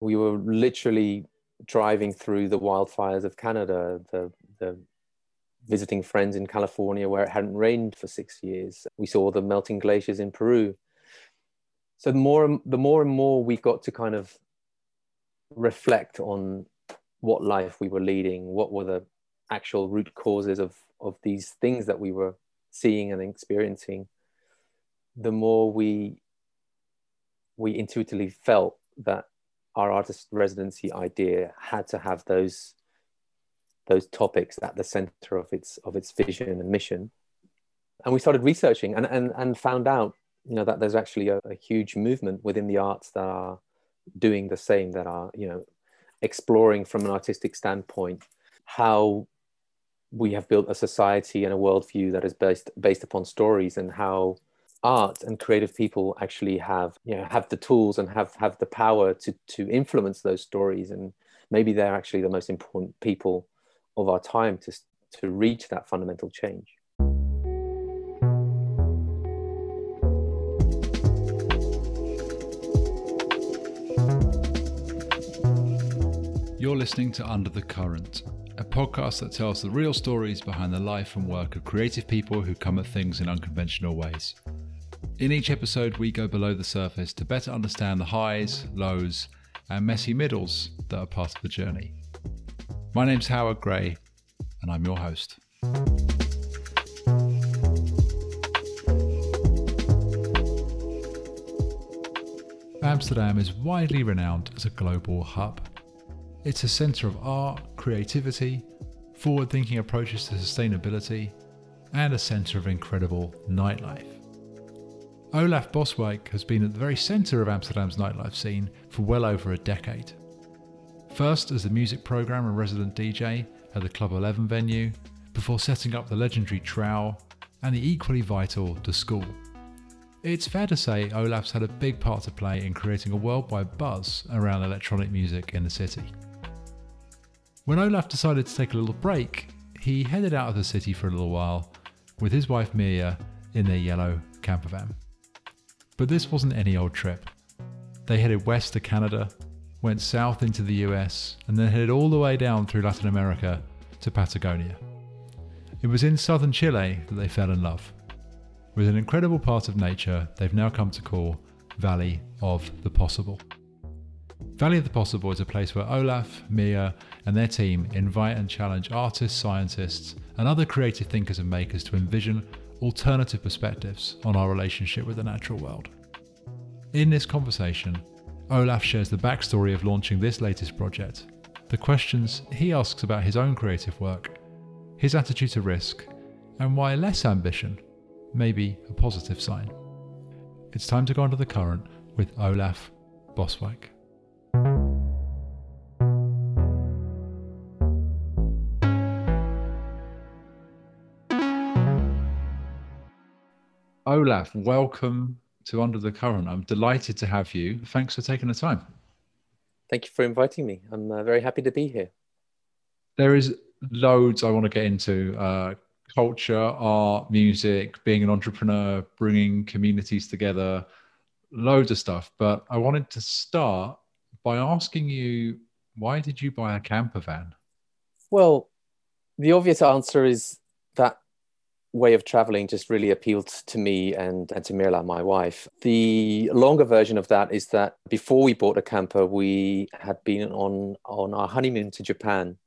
We were literally driving through the wildfires of Canada, the, the visiting friends in California where it hadn't rained for six years. We saw the melting glaciers in Peru. So the more, the more and more we got to kind of reflect on what life we were leading, what were the actual root causes of, of these things that we were seeing and experiencing, the more we we intuitively felt that our artist residency idea had to have those those topics at the center of its of its vision and mission. And we started researching and and, and found out you know that there's actually a, a huge movement within the arts that are doing the same that are you know exploring from an artistic standpoint how we have built a society and a worldview that is based based upon stories and how art and creative people actually have you know have the tools and have have the power to to influence those stories and maybe they're actually the most important people of our time to to reach that fundamental change You're listening to Under the Current, a podcast that tells the real stories behind the life and work of creative people who come at things in unconventional ways. In each episode, we go below the surface to better understand the highs, lows, and messy middles that are part of the journey. My name's Howard Gray, and I'm your host. Amsterdam is widely renowned as a global hub. It's a centre of art, creativity, forward thinking approaches to sustainability, and a centre of incredible nightlife. Olaf Boswijk has been at the very centre of Amsterdam's nightlife scene for well over a decade. First as the music programme and resident DJ at the Club 11 venue, before setting up the legendary Trouw and the equally vital De School. It's fair to say Olaf's had a big part to play in creating a worldwide buzz around electronic music in the city. When Olaf decided to take a little break, he headed out of the city for a little while with his wife Mia in their yellow camper van. But this wasn't any old trip. They headed west to Canada, went south into the US, and then headed all the way down through Latin America to Patagonia. It was in southern Chile that they fell in love, with an incredible part of nature they've now come to call Valley of the Possible. Valley of the Possible is a place where Olaf, Mia, and their team invite and challenge artists, scientists, and other creative thinkers and makers to envision alternative perspectives on our relationship with the natural world. In this conversation, Olaf shares the backstory of launching this latest project, the questions he asks about his own creative work, his attitude to risk, and why less ambition may be a positive sign. It's time to go under the current with Olaf Boswijk. Olaf, welcome to Under the Current. I'm delighted to have you. Thanks for taking the time. Thank you for inviting me. I'm uh, very happy to be here. There is loads I want to get into uh, culture, art, music, being an entrepreneur, bringing communities together, loads of stuff. But I wanted to start by asking you why did you buy a camper van? Well, the obvious answer is that way of traveling just really appealed to me and, and to Mirla, my wife. The longer version of that is that before we bought a camper, we had been on, on our honeymoon to Japan,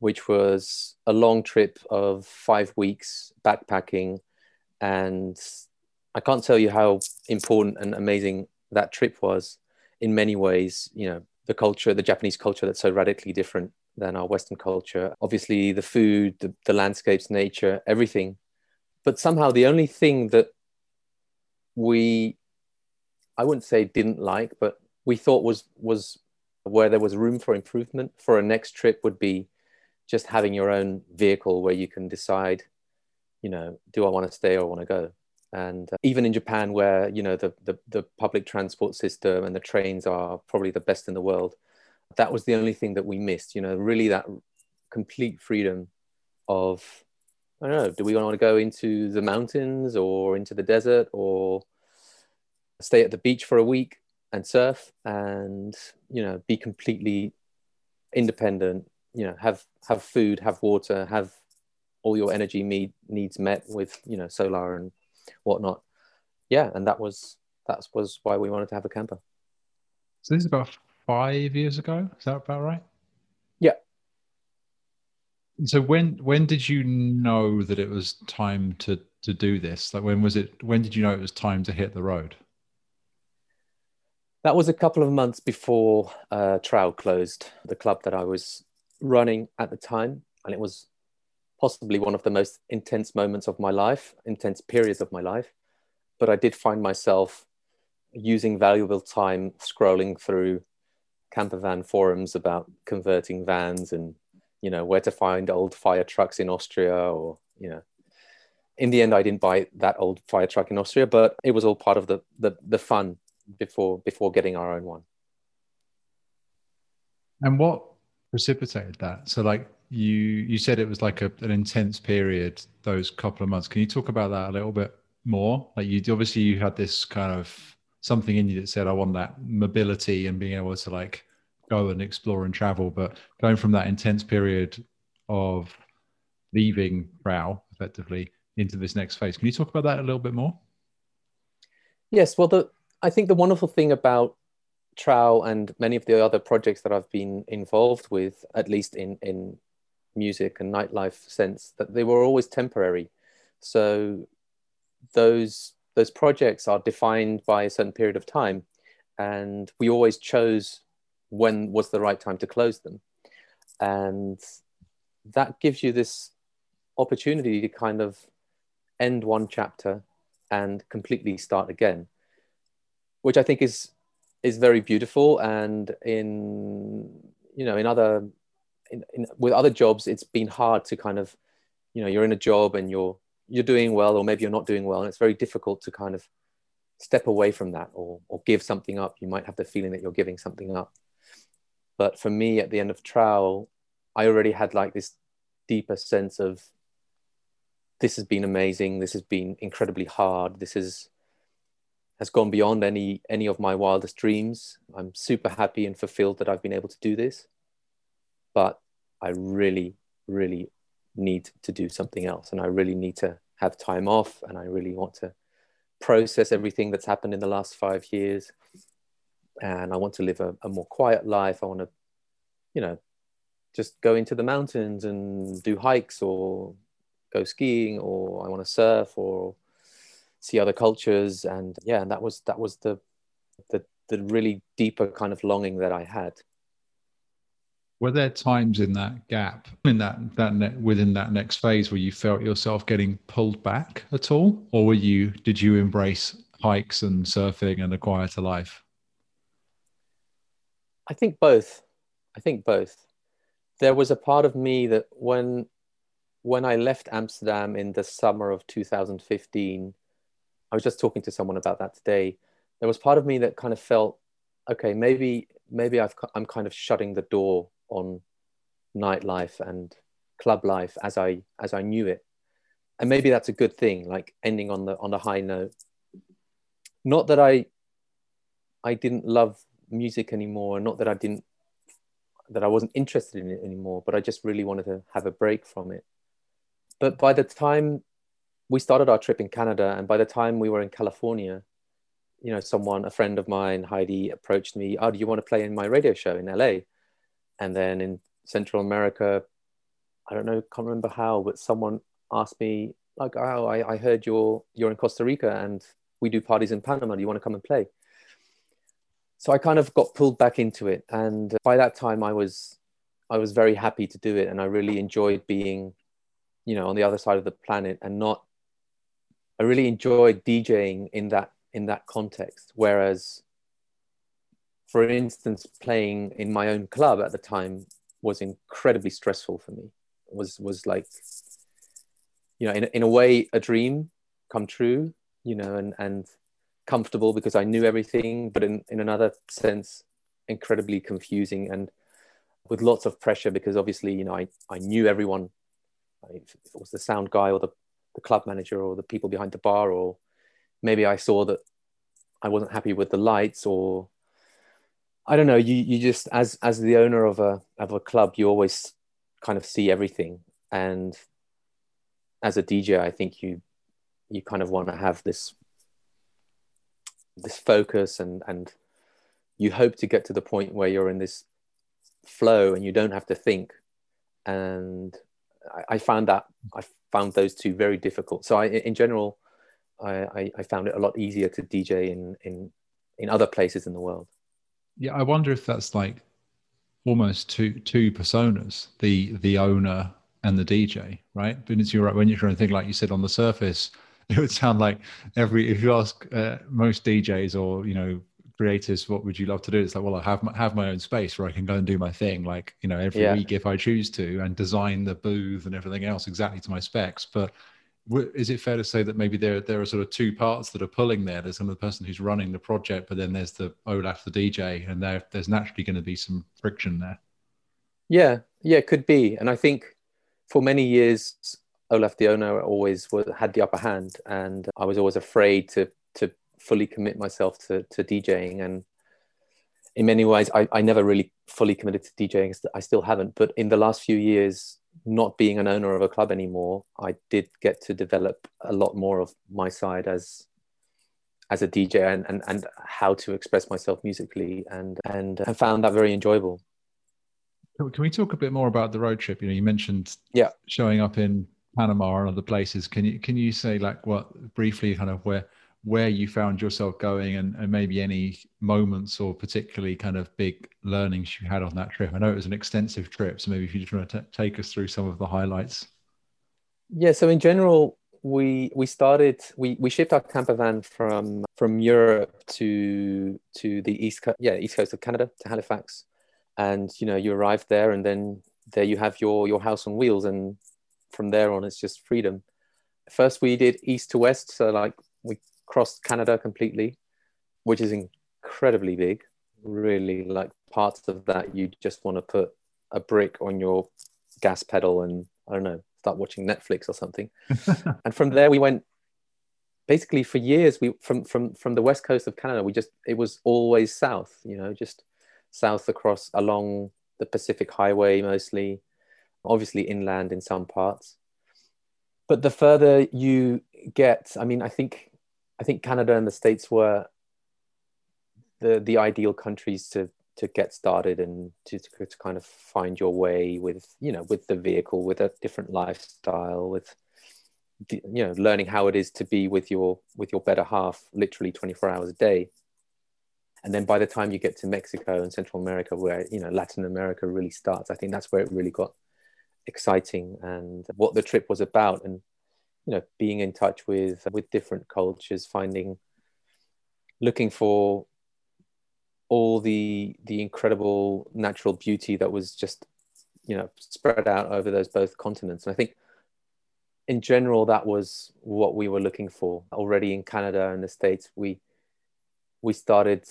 which was a long trip of five weeks backpacking. And I can't tell you how important and amazing that trip was in many ways. You know, the culture, the Japanese culture that's so radically different than our Western culture. Obviously, the food, the, the landscapes, nature, everything but somehow the only thing that we i wouldn't say didn't like but we thought was was where there was room for improvement for a next trip would be just having your own vehicle where you can decide you know do i want to stay or want to go? And uh, even in japan where you know the, the the public transport system and the trains are probably the best in the world that was the only thing that we missed you know really that complete freedom of I don't know, do we want to go into the mountains or into the desert or stay at the beach for a week? and surf and you know be completely independent you know have have food have water have all your energy need, needs met with you know solar and whatnot. Yeah and that was that was why we wanted to have a camper. So this is about five years ago. Is that about right so when when did you know that it was time to to do this like when was it when did you know it was time to hit the road that was a couple of months before uh, Trouw closed, the club that I was running at the time. And it was possibly one of the most intense moments of my life, intense periods of my life. But I did find myself using valuable time scrolling through camper van forums about converting vans and, you know, where to find old fire trucks in Austria or, you know, in the end, I didn't buy that old fire truck in Austria, but it was all part of the, the, the fun before before getting our own one. And what precipitated that? So, like you you said, it was like a, an intense period. Those couple of months. Can you talk about that a little bit more? Like you obviously you had this kind of something in you that said, "I want that mobility and being able to like go and explore and travel." But going from that intense period of leaving Trouw effectively into this next phase, can you talk about that a little bit more? Yes. Well, the I think the wonderful thing about Trouw and many of the other projects that I've been involved with, at least in, in music and nightlife sense, that they were always temporary. So those those projects are defined by a certain period of time, and we always chose when was the right time to close them, and that gives you this opportunity to kind of end one chapter and completely start again which I think is is very beautiful. And in you know in other in, in, with other jobs, it's been hard to kind of you know you're in a job and you're you're doing well, or maybe you're not doing well, and it's very difficult to kind of step away from that or or give something up. You might have the feeling that you're giving something up. But for me, at the end of Trouw, I already had like this deeper sense of this has been amazing. This has been incredibly hard. This is has gone beyond any any of my wildest dreams. I'm super happy and fulfilled that I've been able to do this, but I really, really need to do something else, and I really need to have time off, and I really want to process everything that's happened in the last five years, and I want to live a, a more quiet life. I want to, you know, just go into the mountains and do hikes or go skiing, or I want to surf or see other cultures. And yeah and that was that was the the the really deeper kind of longing that i had. Were there times in that gap in that that ne- within that next phase where you felt yourself getting pulled back at all? Or were you did you embrace hikes and surfing and a quieter life i think both i think both there was a part of me that when when i left amsterdam in the summer of 2015 I was just talking to someone about that today. There was part of me that kind of felt, okay, maybe maybe I've I'm kind of shutting the door on nightlife and club life as I as I knew it, and maybe that's a good thing, like ending on the on a high note. Not that I I didn't love music anymore, not that I didn't that I wasn't interested in it anymore, but I just really wanted to have a break from it. But by the time we started our trip in Canada, and by the time we were in California, you know, someone, a friend of mine, Heidi, approached me. Oh, do you want to play in my radio show in LA? And then in Central America, I don't know, can't remember how, but someone asked me, like, oh, I, I heard you're you're in Costa Rica and we do parties in Panama. Do you want to come and play? So I kind of got pulled back into it, and by that time, I was I was very happy to do it, and I really enjoyed being, you know, on the other side of the planet and not I really enjoyed DJing in that in that context. Whereas, for instance, playing in my own club at the time was incredibly stressful for me. It was was like, you know, in in a way, a dream come true. You know, and and comfortable because I knew everything, but in in another sense, incredibly confusing and with lots of pressure because obviously, you know, I I knew everyone. If it was the sound guy or the the club manager or the people behind the bar, or maybe I saw that I wasn't happy with the lights, or I don't know. You you just as as the owner of a of a club, you always kind of see everything, and as a DJ, I think you you kind of want to have this this focus and and you hope to get to the point where you're in this flow and you don't have to think. And I, I found that I found those two very difficult. So I in general I, I found it a lot easier to DJ in in in other places in the world. Yeah I wonder if that's like almost two two personas the the owner and the DJ right? But it's you're right when you're trying to think like you said on the surface it would sound like every if you ask uh, most DJs or you know creators what would you love to do? It's like well i have my, have my own space where i can go and do my thing like you know every yeah. week if i choose to and design the booth and everything else exactly to my specs. But is it fair to say that maybe there there are sort of two parts that are pulling there? There's some of the person who's running the project but then there's the olaf the dj and there there's naturally going to be some friction there. Yeah. Yeah it could be. And i think for many years Olaf the owner always was, had the upper hand, and I was always afraid to to fully commit myself to to DJing. And in many ways, I, I never really fully committed to DJing. I still haven't. But in the last few years, not being an owner of a club anymore, I did get to develop a lot more of my side as as a DJ and, and, and how to express myself musically and and I found that very enjoyable. Can we talk a bit more about the road trip? You know, you mentioned yeah showing up in Panama and other places. Can you can you say like what briefly kind of where where you found yourself going and, and maybe any moments or particularly kind of big learnings you had on that trip? I know it was an extensive trip, so maybe if you just want to t- take us through some of the highlights. Yeah, so in general, we we started we we shipped our camper van from from Europe to to the east coast yeah east coast of Canada to Halifax, and you know you arrived there and then there you have your your house on wheels and from there on it's just freedom. First we did east to west so like we crossed canada completely which is incredibly big. Really like parts of that you just want to put a brick on your gas pedal and i don't know start watching netflix or something. And from there we went basically for years we from from from the west coast of canada we just it was always south you know just south across along the pacific highway mostly obviously inland in some parts. But the further you get, I mean, I think I think Canada and the States were the the ideal countries to to get started and to, to, to kind of find your way with you know with the vehicle with a different lifestyle with you know learning how it is to be with your with your better half literally 24 hours a day and then by the time you get to mexico and central america where you know latin america really starts i think that's where it really got exciting and what the trip was about. And you know being in touch with with different cultures finding looking for all the the incredible natural beauty that was just you know spread out over those both continents. And i think in general that was what we were looking for. Already in canada and the states we we started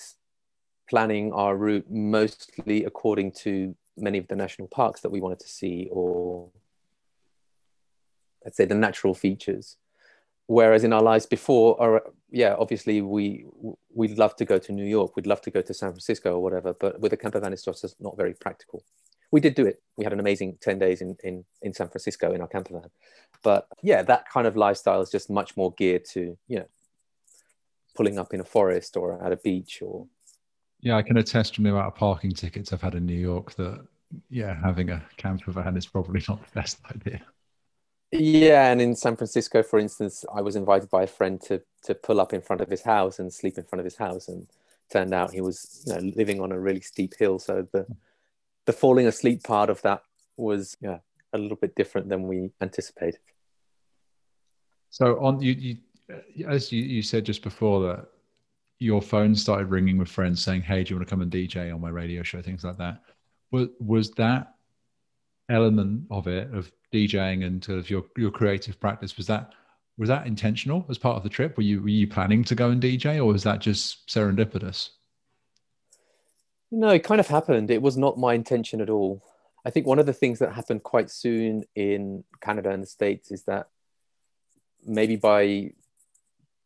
planning our route mostly according to many of the national parks that we wanted to see or let's say the natural features. Whereas in our lives before or yeah obviously we we'd love to go to new york we'd love to go to san francisco or whatever but with a camper van it's just not very practical. We did do it. We had an amazing 10 days in, in in san francisco in our camper van. But yeah that kind of lifestyle is just much more geared to you know pulling up in a forest or at a beach or yeah, I can attest from the amount of parking tickets I've had in New York that yeah, having a camper van is probably not the best idea. Yeah, and in San Francisco, for instance, I was invited by a friend to to pull up in front of his house and sleep in front of his house, and turned out he was you know living on a really steep hill. So the the falling asleep part of that was yeah a little bit different than we anticipated. So on you, you as you, you said just before that your phone started ringing with friends saying, "Hey, do you want to come and DJ on my radio show?" Things like that. Was was that element of it of DJing and sort of your your creative practice was that was that intentional as part of the trip? Were you were you planning to go and DJ, or was that just serendipitous? No, it kind of happened. It was not my intention at all. I think one of the things that happened quite soon in Canada and the States is that maybe by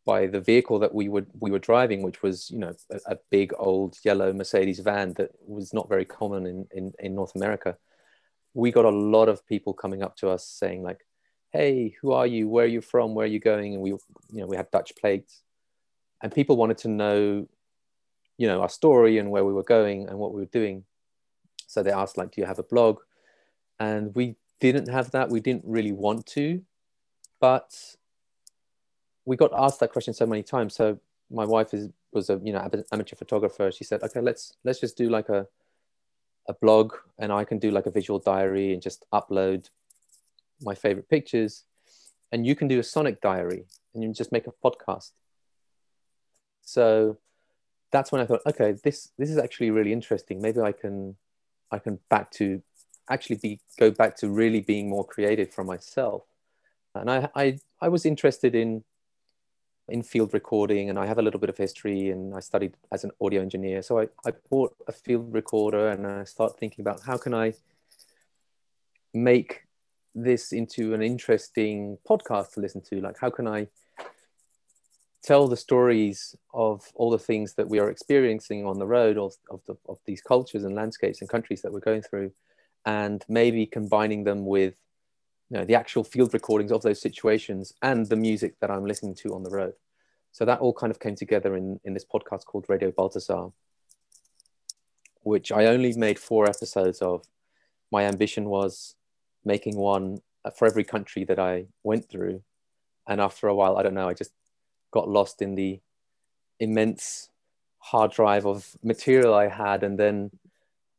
by the vehicle that we would we were driving, which was you know a, a, big old yellow Mercedes van that was not very common in, in in North America. We got a lot of people coming up to us saying like, "Hey, who are you? Where are you from? Where are you going?" And we you know we had Dutch plates, and people wanted to know, you know, our story and where we were going and what we were doing. So they asked like, "Do you have a blog?" And we didn't have that. We didn't really want to, but we got asked that question so many times. So my wife is was a you know amateur photographer. She said, okay, let's let's just do like a a blog, and I can do like a visual diary and just upload my favorite pictures, and you can do a sonic diary, and you just make a podcast. So that's when I thought, okay, this this is actually really interesting. Maybe I can I can back to actually be go back to really being more creative for myself. And I I, I was interested in in field recording and I have a little bit of history and I studied as an audio engineer. So I, I bought a field recorder and I start thinking about how can I make this into an interesting podcast to listen to? Like how can I tell the stories of all the things that we are experiencing on the road of, of, the, of these cultures and landscapes and countries that we're going through and maybe combining them with you know, the actual field recordings of those situations and the music that I'm listening to on the road. So that all kind of came together in, in this podcast called Radio Baltasar, which I only made four episodes of. My ambition was making one for every country that I went through. And after a while, I don't know, I just got lost in the immense hard drive of material I had. And then,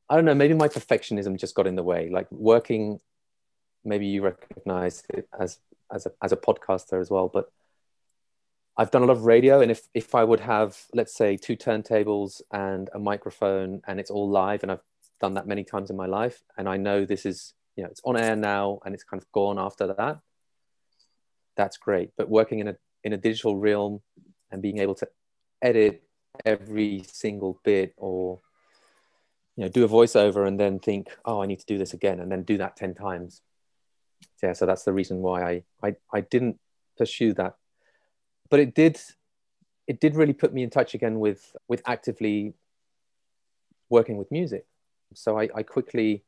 I don't know, maybe my perfectionism just got in the way. Like working maybe you recognize it as as a, as a podcaster as well but i've done a lot of radio and if if i would have let's say two turntables and a microphone and it's all live and i've done that many times in my life and i know this is you know it's on air now and it's kind of gone after that that's great. But working in a in a digital realm and being able to edit every single bit or you know do a voiceover and then think oh i need to do this again and then do that 10 times yeah, so that's the reason why I, I, I didn't pursue that. But it did, it did really put me in touch again with, with actively working with music. So I, I quickly,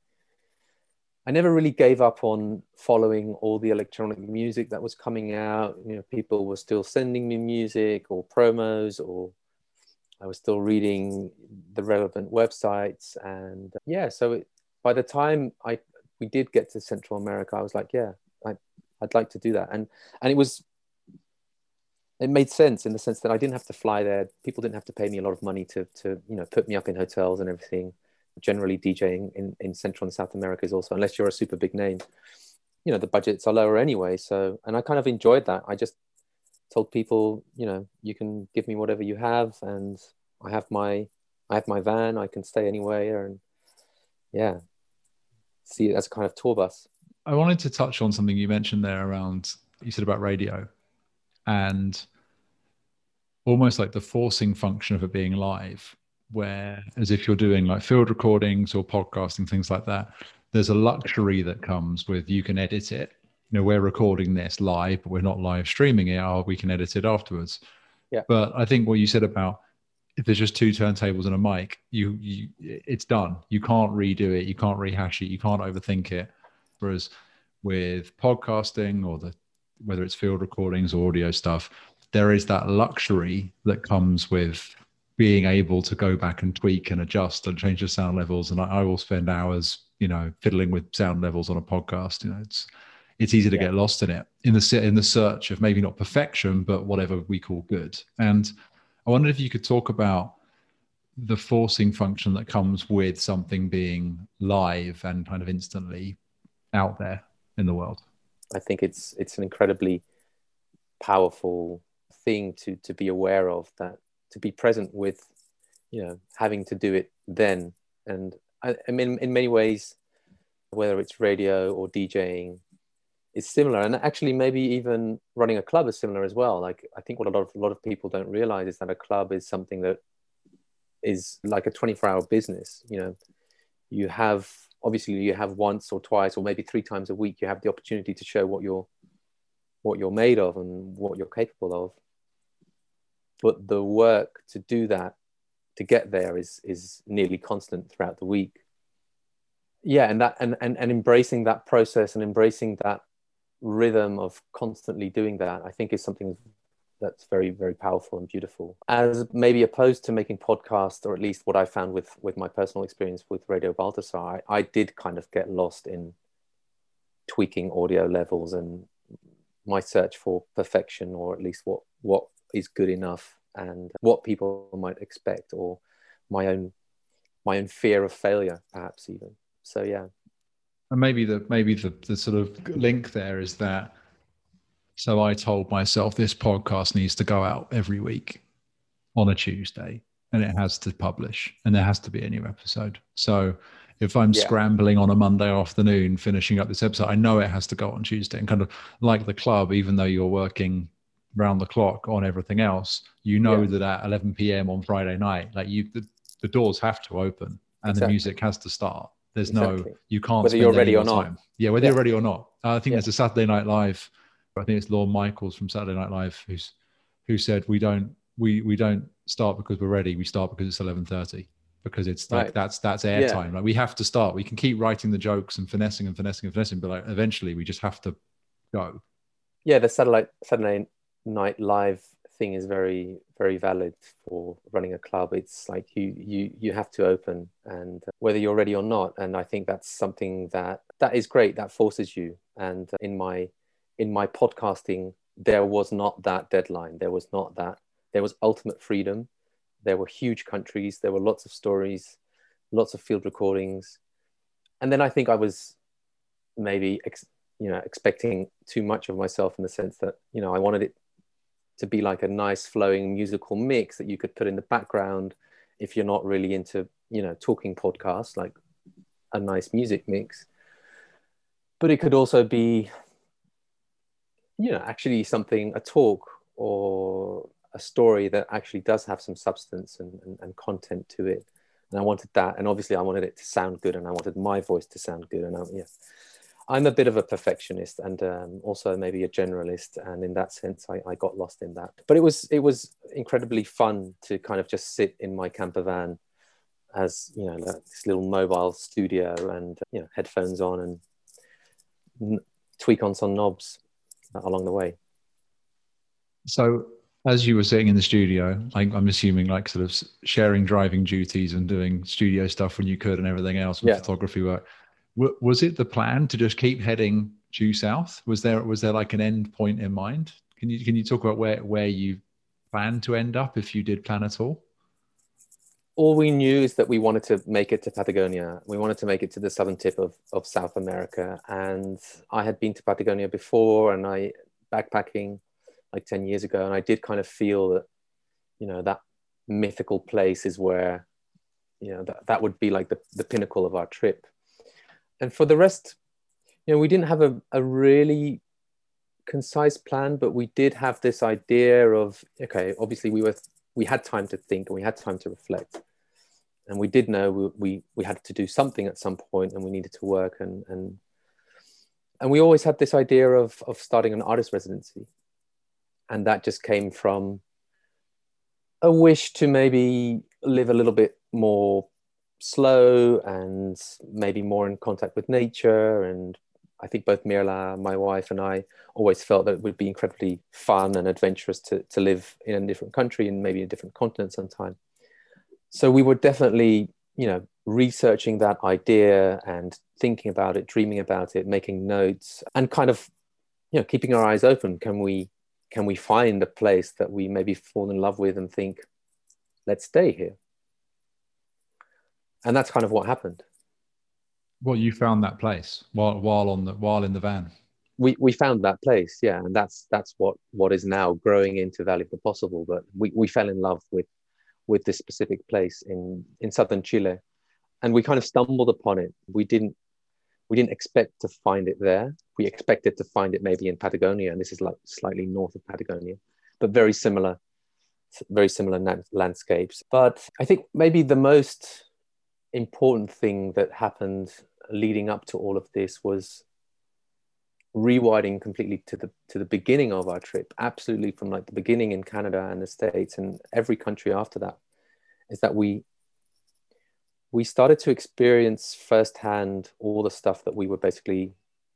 I never really gave up on following all the electronic music that was coming out. You know, people were still sending me music or promos, or I was still reading the relevant websites. And yeah, so it, by the time I, we did get to Central America, I was like, yeah, I, I'd like to do that. And, and it was, it made sense in the sense that I didn't have to fly there. People didn't have to pay me a lot of money to, to you know, put me up in hotels and everything. Generally DJing in, in Central and South America is also, unless you're a super big name, you know, the budgets are lower anyway. So, and I kind of enjoyed that. I just told people, you know, you can give me whatever you have. And I have my, I have my van, I can stay anywhere. And yeah, see it as a kind of tour bus. I wanted to touch on something you mentioned there around you said about radio and almost like the forcing function of it being live, where as if you're doing like field recordings or podcasting, things like that, there's a luxury that comes with you can edit it. You know, we're recording this live, but we're not live streaming it, or we can edit it afterwards. Yeah. But I think what you said about if there's just two turntables and a mic, you, you it's done. You can't redo it. You can't rehash it. You can't overthink it. Whereas with podcasting or the whether it's field recordings or audio stuff, there is that luxury that comes with being able to go back and tweak and adjust and change the sound levels. And I, I will spend hours, you know, fiddling with sound levels on a podcast. You know, it's it's easy to yeah. get lost in it in the in the search of maybe not perfection, but whatever we call good. And I wondered if you could talk about the forcing function that comes with something being live and kind of instantly out there in the world. I think it's it's an incredibly powerful thing to to be aware of that to be present with you know having to do it then and I, I mean in many ways whether it's radio or DJing is similar and actually maybe even running a club is similar as well. Like i think what a lot of a lot of people don't realize is that a club is something that is like a 24 hour business you know. You have obviously you have once or twice or maybe three times a week you have the opportunity to show what you're what you're made of and what you're capable of. But the work to do that to get there is is nearly constant throughout the week. Yeah and that and, and and embracing that process and embracing that rhythm of constantly doing that i think is something that's very very powerful and beautiful. As maybe opposed to making podcasts or at least what i found with with my personal experience with radio baltasar i, I did kind of get lost in tweaking audio levels and my search for perfection or at least what what is good enough and what people might expect or my own my own fear of failure perhaps even. So yeah and maybe the maybe the, the sort of link there is that so i told myself this podcast needs to go out every week on a tuesday and it has to publish and there has to be a new episode so if i'm yeah. scrambling on a monday afternoon finishing up this episode i know it has to go on tuesday and kind of like the club even though you're working round the clock on everything else, you know yeah. that at 11 p.m. on Friday night, like you, the, the doors have to open and exactly. the music has to start. There's exactly. no, you can't. Whether you're ready or not. Time. Yeah, whether yeah. you're ready or not. Uh, I think yeah. there's a Saturday Night Live. I think it's Lorne Michaels from Saturday Night Live who's who said we don't we we don't start because we're ready. We start because it's 11:30 because it's like right. that's that's airtime. Yeah. Like we have to start. We can keep writing the jokes and finessing and finessing and finessing, but like eventually we just have to go. Yeah, the satellite Saturday night live thing is very very valid for running a club. It's like you you you have to open and uh, whether you're ready or not. And i think that's something that that is great that forces you. And uh, in my in my podcasting there was not that deadline. There was not that there was ultimate freedom. There were huge countries. There were lots of stories lots of field recordings. And then i think i was maybe ex- you know expecting too much of myself in the sense that you know i wanted it to be like a nice flowing musical mix that you could put in the background if you're not really into you know talking podcasts like a nice music mix. But it could also be you know actually something a talk or a story that actually does have some substance and, and, and, content to it. And i wanted that and obviously i wanted it to sound good and i wanted my voice to sound good and I, yeah I'm a bit of a perfectionist and um, also maybe a generalist, and in that sense, I, I, got lost in that. But it was it was incredibly fun to kind of just sit in my camper van, as you know, this little mobile studio, and you know, headphones on, and n- tweak on some knobs along the way. So, as you were sitting in the studio, like I'm assuming, like sort of sharing driving duties and doing studio stuff when you could, and everything else, and yeah. photography work was it the plan to just keep heading due south? Was there was there like an end point in mind? Can you can you talk about where where you plan to end up if you did plan at all? All we knew is that we wanted to make it to Patagonia. We wanted to make it to the southern tip of, of South America. And I had been to Patagonia before and I backpacking like 10 years ago. And I did kind of feel that, you know, that mythical place is where, you know, that, that would be like the, the pinnacle of our trip and for the rest, you know, we didn't have a, a really concise plan, but we did have this idea of okay, obviously we were we had time to think and we had time to reflect, and we did know we we, we had to do something at some point, and we needed to work. And and and we always had this idea of of starting an artist residency, and that just came from a wish to maybe live a little bit more slow and maybe more in contact with nature. And I think both Mirla, my wife, and I always felt that it would be incredibly fun and adventurous to, to live in a different country and maybe a different continent sometime. So we were definitely, you know, researching that idea and thinking about it, dreaming about it, making notes, and kind of, you know, keeping our eyes open. Can we can we find a place that we maybe fall in love with and think, let's stay here? And that's kind of what happened. Well, you found that place while while on the while in the van. We we found that place, yeah, and that's that's what what is now growing into Valley of the Possible. But we we fell in love with with this specific place in in southern Chile, and we kind of stumbled upon it. We didn't we didn't expect to find it there. We expected to find it maybe in Patagonia, and this is like slightly north of Patagonia, but very similar, very similar na- landscapes. But I think maybe the most important thing that happened leading up to all of this was rewinding completely to the to the beginning of our trip, absolutely from like the beginning in Canada and the States and every country after that, is that we we started to experience firsthand all the stuff that we were basically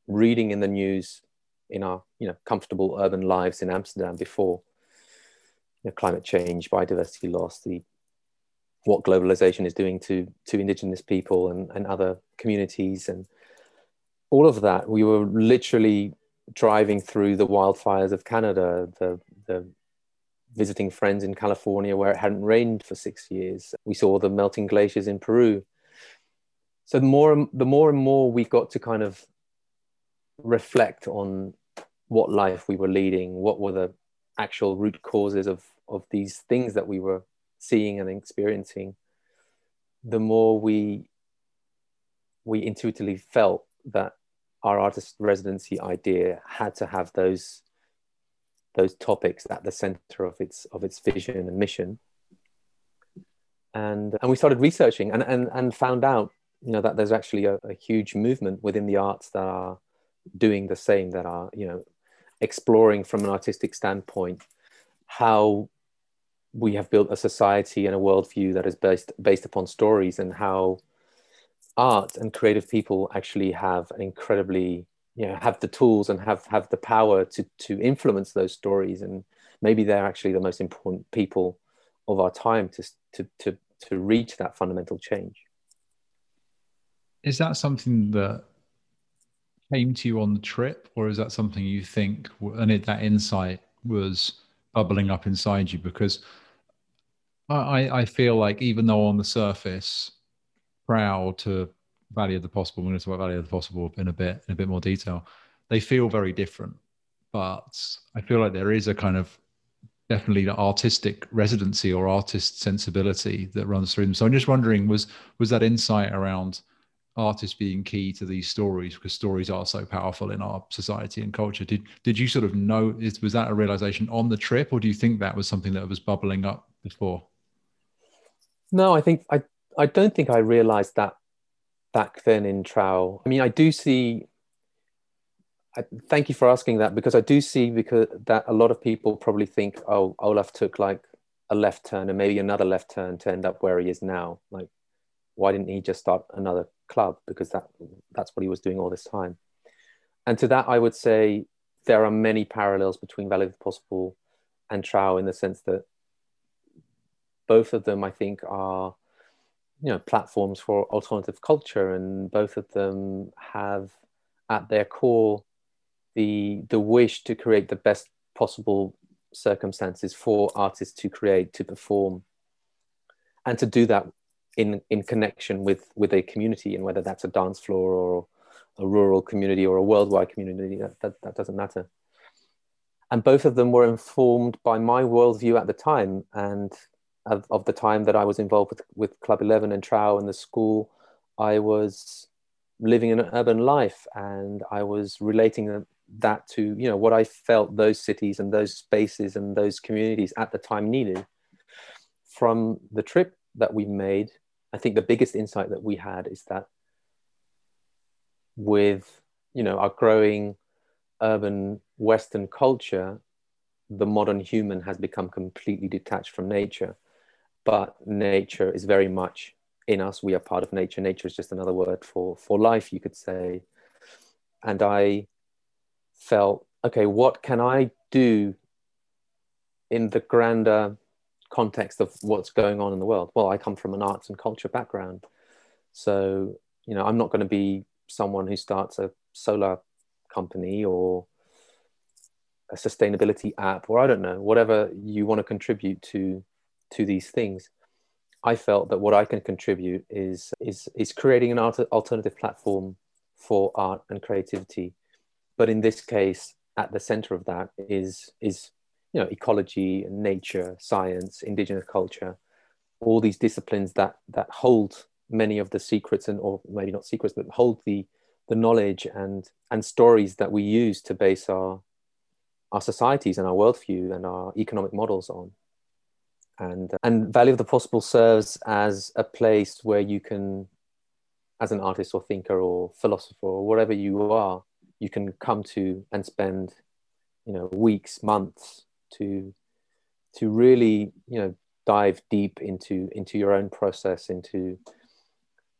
reading in the news in our you know comfortable urban lives in Amsterdam before you know, climate change, biodiversity loss, the what globalization is doing to to indigenous people and, and other communities and all of that. We were literally driving through the wildfires of canada the the visiting friends in california where it hadn't rained for six years. We saw the melting glaciers in peru. So the more the more and more we got to kind of reflect on what life we were leading what were the actual root causes of of these things that we were seeing and experiencing, the more we we intuitively felt that our artist residency idea had to have those those topics at the center of its of its vision and mission. And and we started researching and and, and found out you know that there's actually a, a huge movement within the arts that are doing the same that are you know exploring from an artistic standpoint how we have built a society and a worldview that is based based upon stories and how art and creative people actually have an incredibly you know have the tools and have have the power to to influence those stories. And maybe they're actually the most important people of our time to to to to reach that fundamental change. Is that something that came to you on the trip or is that something you think and it, that insight was bubbling up inside you? Because I, I feel like even though on the surface, proud to value the possible, we're going to talk about Valley of the Possible in a bit in a bit more detail. They feel very different, but I feel like there is a kind of definitely artistic residency or artist sensibility that runs through them. So I'm just wondering, was was that insight around artists being key to these stories because stories are so powerful in our society and culture? Did did you sort of know? Was that a realization on the trip, or do you think that was something that was bubbling up before? No, I think I I don't think I realized that back then in Trouw. I mean, I do see. I, thank you for asking that because I do see because that a lot of people probably think, oh, Olaf took like a left turn and maybe another left turn to end up where he is now. Like, why didn't he just start another club? Because that that's what he was doing all this time. And to that, I would say there are many parallels between Valley of the Possible and Trouw in the sense that both of them, I think, are you know platforms for alternative culture, and both of them have at their core the the wish to create the best possible circumstances for artists to create, to perform, and to do that in in connection with with a community, and whether that's a dance floor or a rural community or a worldwide community, that, that, that doesn't matter. And both of them were informed by my worldview at the time and of, of the time that I was involved with, with Club 11 and Trouw and De School, I was living an urban life and I was relating that to, you know, what I felt those cities and those spaces and those communities at the time needed. From the trip that we made, I think the biggest insight that we had is that with, you know, our growing urban Western culture, the modern human has become completely detached from nature but nature is very much in us. We are part of nature. Nature is just another word for for life, you could say. And I felt, okay, what can I do in the grander context of what's going on in the world? Well, I come from an arts and culture background, so you know, I'm not going to be someone who starts a solar company or a sustainability app or I don't know, whatever you want to contribute to to these things, I felt that what I can contribute is is is creating an alternative platform for art and creativity. But in this case, at the center of that is is you know ecology, and nature, science, indigenous culture, all these disciplines that that hold many of the secrets and or maybe not secrets, but hold the the knowledge and and stories that we use to base our our societies and our worldview and our economic models on and uh, and Valley of the Possible serves as a place where you can, as an artist or thinker or philosopher or whatever you are, you can come to and spend you know weeks months to to really you know dive deep into into your own process into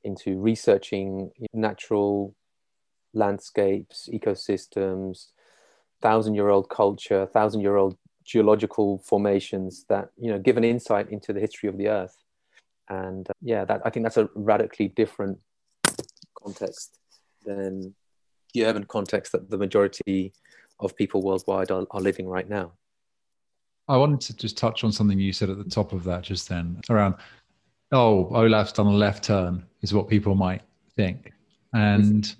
into researching natural landscapes ecosystems thousand year old culture thousand year old geological formations that you know give an insight into the history of the earth and uh, yeah that i think that's a radically different context than the urban context that the majority of people worldwide are, are living right now I wanted to just touch on something you said at the top of that just then around, oh, Olaf's done a left turn, is what people might think. And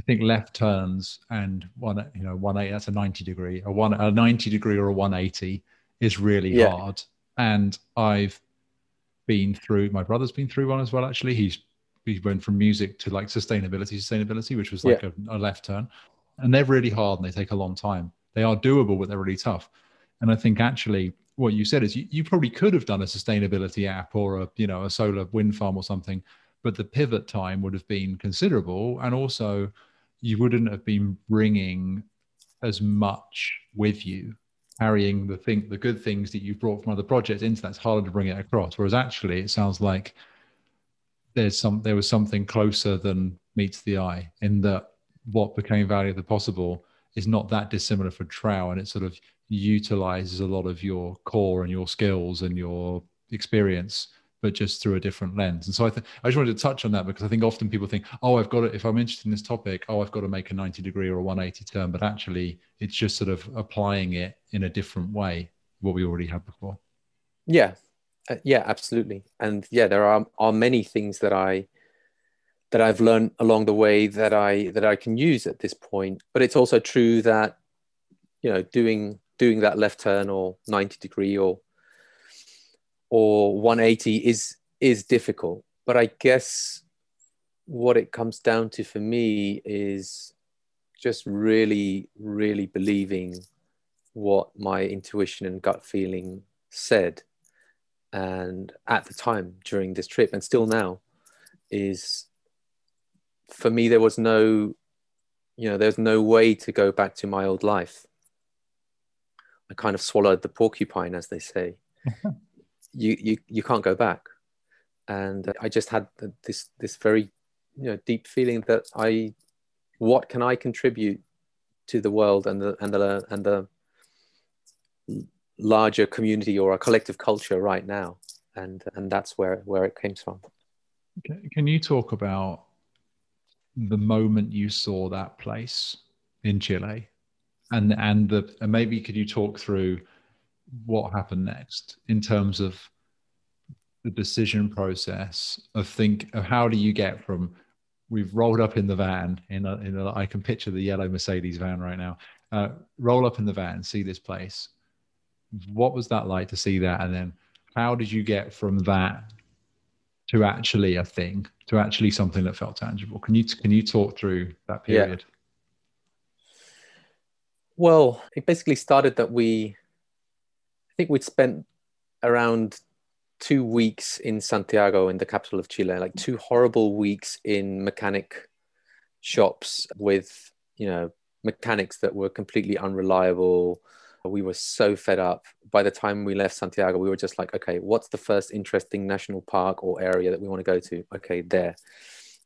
I think left turns and one, you know, 180, that's a 90 degree, a, one, a 90 degree or a 180 is really yeah. hard. And I've been through, my brother's been through one as well, actually. He's, he went from music to like sustainability, sustainability, which was like yeah. a, a left turn. And they're really hard and they take a long time. They are doable, but they're really tough. And I think actually what you said is you, you probably could have done a sustainability app or a you know a solar wind farm or something, but the pivot time would have been considerable, and also you wouldn't have been bringing as much with you carrying the thing the good things that you've brought from other projects into that's harder to bring it across. Whereas actually it sounds like there's some there was something closer than meets the eye in that what became Valley of the Possible is not that dissimilar for Trouw and it sort of utilizes a lot of your core and your skills and your experience but just through a different lens. And so I, th- I just wanted to touch on that because I think often people think, oh, I've got to, if I'm interested in this topic, oh, I've got to make a 90 degree or a 180 turn. But actually, it's just sort of applying it in a different way, what we already had before. Yeah. Uh, yeah, absolutely. And yeah, there are, are many things that I, that I've learned along the way that I, that I can use at this point. But it's also true that, you know, doing doing that left turn or 90 degree or or 180 is is difficult. But i guess what it comes down to for me is just really really believing what my intuition and gut feeling said. And at the time during this trip and still now is for me there was no you know there's no way to go back to my old life. I kind of swallowed the porcupine, as they say. you, you you can't go back, and I just had this this very you know deep feeling that I, what can I contribute to the world and the and the and the larger community or a collective culture right now, and and that's where where it came from. Can you talk about the moment you saw that place in Chile? and and the and maybe could you talk through what happened next in terms of the decision process of think of how do you get from we've rolled up in the van in a, in a, I can picture the yellow Mercedes van right now. Uh, roll up in the van, see this place. What was that like to see that, and then how did you get from that to actually a thing, to actually something that felt tangible? Can you can you talk through that period? Yeah. Well, it basically started that we, think we'd spent around two weeks in Santiago, in the capital of Chile, like two horrible weeks in mechanic shops with, you know, mechanics that were completely unreliable. We were so fed up. By the time we left Santiago, we were just like, okay, what's the first interesting national park or area that we want to go to? Okay, there.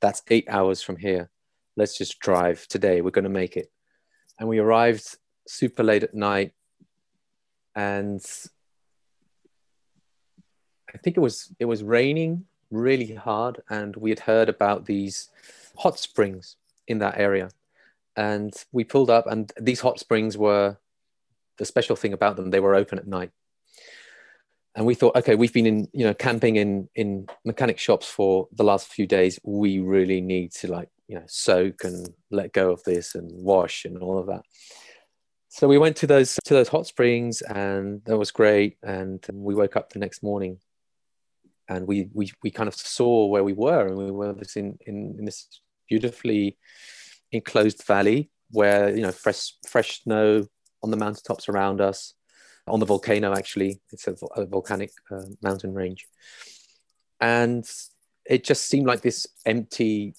That's eight hours from here. Let's just drive today. We're going to make it. And we arrived super late at night and I think it was it was raining really hard and we had heard about these hot springs in that area. And we pulled up and these hot springs were the special thing about them. They were open at night. And we thought okay we've been in you know camping in in mechanic shops for the last few days. We really need to like you know soak and let go of this and wash and all of that so we went to those to those hot springs, and that was great. And we woke up the next morning, and we we we kind of saw where we were, and we were this in in, in this beautifully enclosed valley where you know fresh fresh snow on the mountaintops around us, on the volcano actually. It's a, a volcanic uh, mountain range, and it just seemed like this empty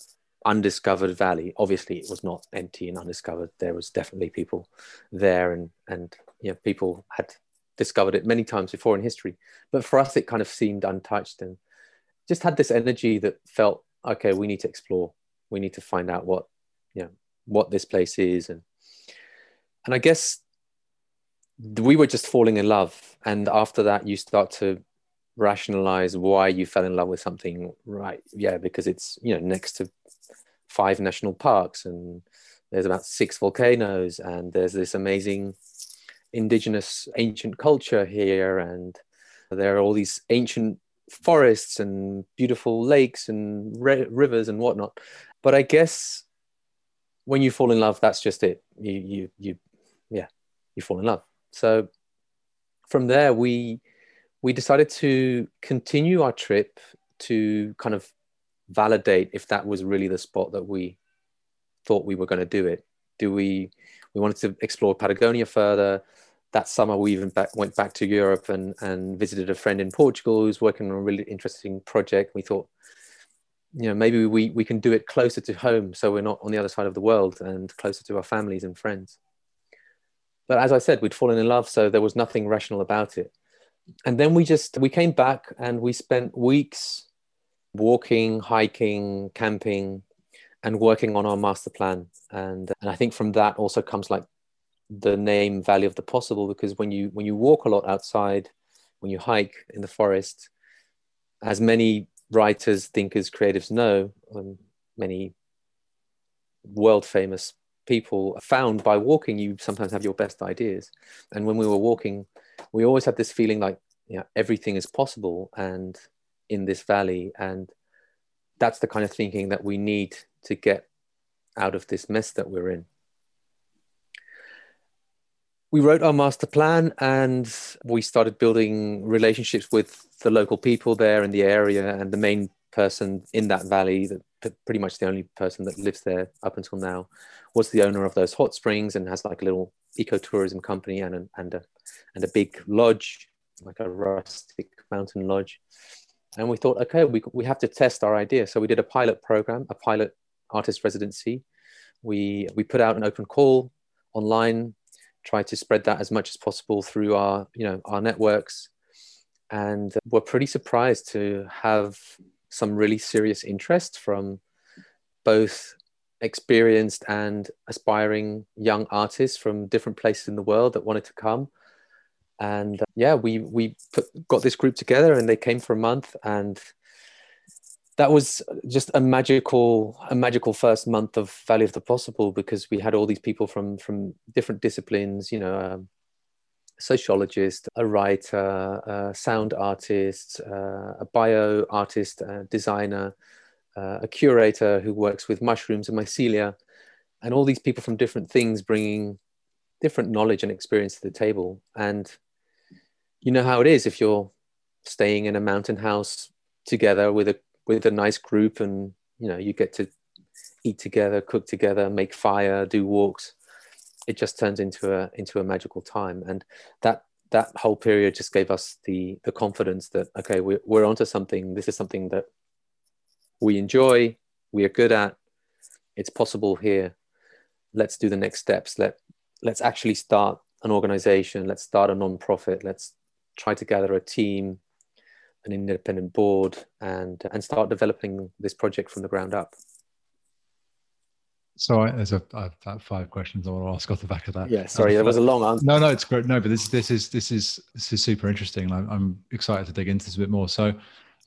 undiscovered valley. Obviously, it was not empty and undiscovered. There was definitely people there, and and you know, people had discovered it many times before in history. But for us, it kind of seemed untouched and just had this energy that felt okay. We need to explore. We need to find out what you know what this place is, and and I guess we were just falling in love. And after that, you start to rationalize why you fell in love with something right yeah because it's you know next to five national parks and there's about six volcanoes and there's this amazing indigenous ancient culture here and there are all these ancient forests and beautiful lakes and re- rivers and whatnot. But i guess when you fall in love that's just it. You you you yeah you fall in love. So from there we we decided to continue our trip to kind of validate if that was really the spot that we thought we were going to do it. Do we we wanted to explore Patagonia further? That summer, we even back, went back to Europe and, and visited a friend in Portugal who's working on a really interesting project. We thought, you know, maybe we, we can do it closer to home so we're not on the other side of the world and closer to our families and friends. But as I said, we'd fallen in love, so there was nothing rational about it and then we just we came back and we spent weeks walking hiking camping and working on our master plan. And and i think from that also comes like the name valley of the possible because when you when you walk a lot outside when you hike in the forest as many writers thinkers creatives know um, many world famous people found by walking you sometimes have your best ideas. And when we were walking we always had this feeling like know, everything is possible. And in this valley and that's the kind of thinking that we need to get out of this mess that we're in we wrote our master plan and we started building relationships with the local people there in the area and the main person in that valley that pretty much the only person that lives there up until now was the owner of those hot springs and has like a little ecotourism company and, an, and a and a big lodge, like a rustic mountain lodge. And we thought, okay, we, we have to test our idea. So we did a pilot program, a pilot artist residency. We, we put out an open call online, tried to spread that as much as possible through our, you know, our networks. And we're pretty surprised to have some really serious interest from both experienced and aspiring young artists from different places in the world that wanted to come and uh, yeah we we put, got this group together and they came for a month and that was just a magical a magical first month of valley of the possible because we had all these people from from different disciplines you know um, sociologist a writer a sound artist uh, a bio artist a designer uh, a curator who works with mushrooms and mycelia and all these people from different things bringing different knowledge and experience to the table. And you know how it is if you're staying in a mountain house together with a with a nice group and you know you get to eat together cook together make fire do walks it just turns into a into a magical time. And that that whole period just gave us the the confidence that okay we're, we're onto something. This is something that we enjoy we are good at it's possible here. Let's do the next steps. Let let's actually start an organization. Let's start a non-profit. Let's try to gather a team, an independent board, and and start developing this project from the ground up. So I, there's a I have five questions I want to ask off the back of that. Yeah, sorry, that was a long answer. No, no, it's great. No, but this this is this is this is super interesting. I'm, I'm excited to dig into this a bit more. So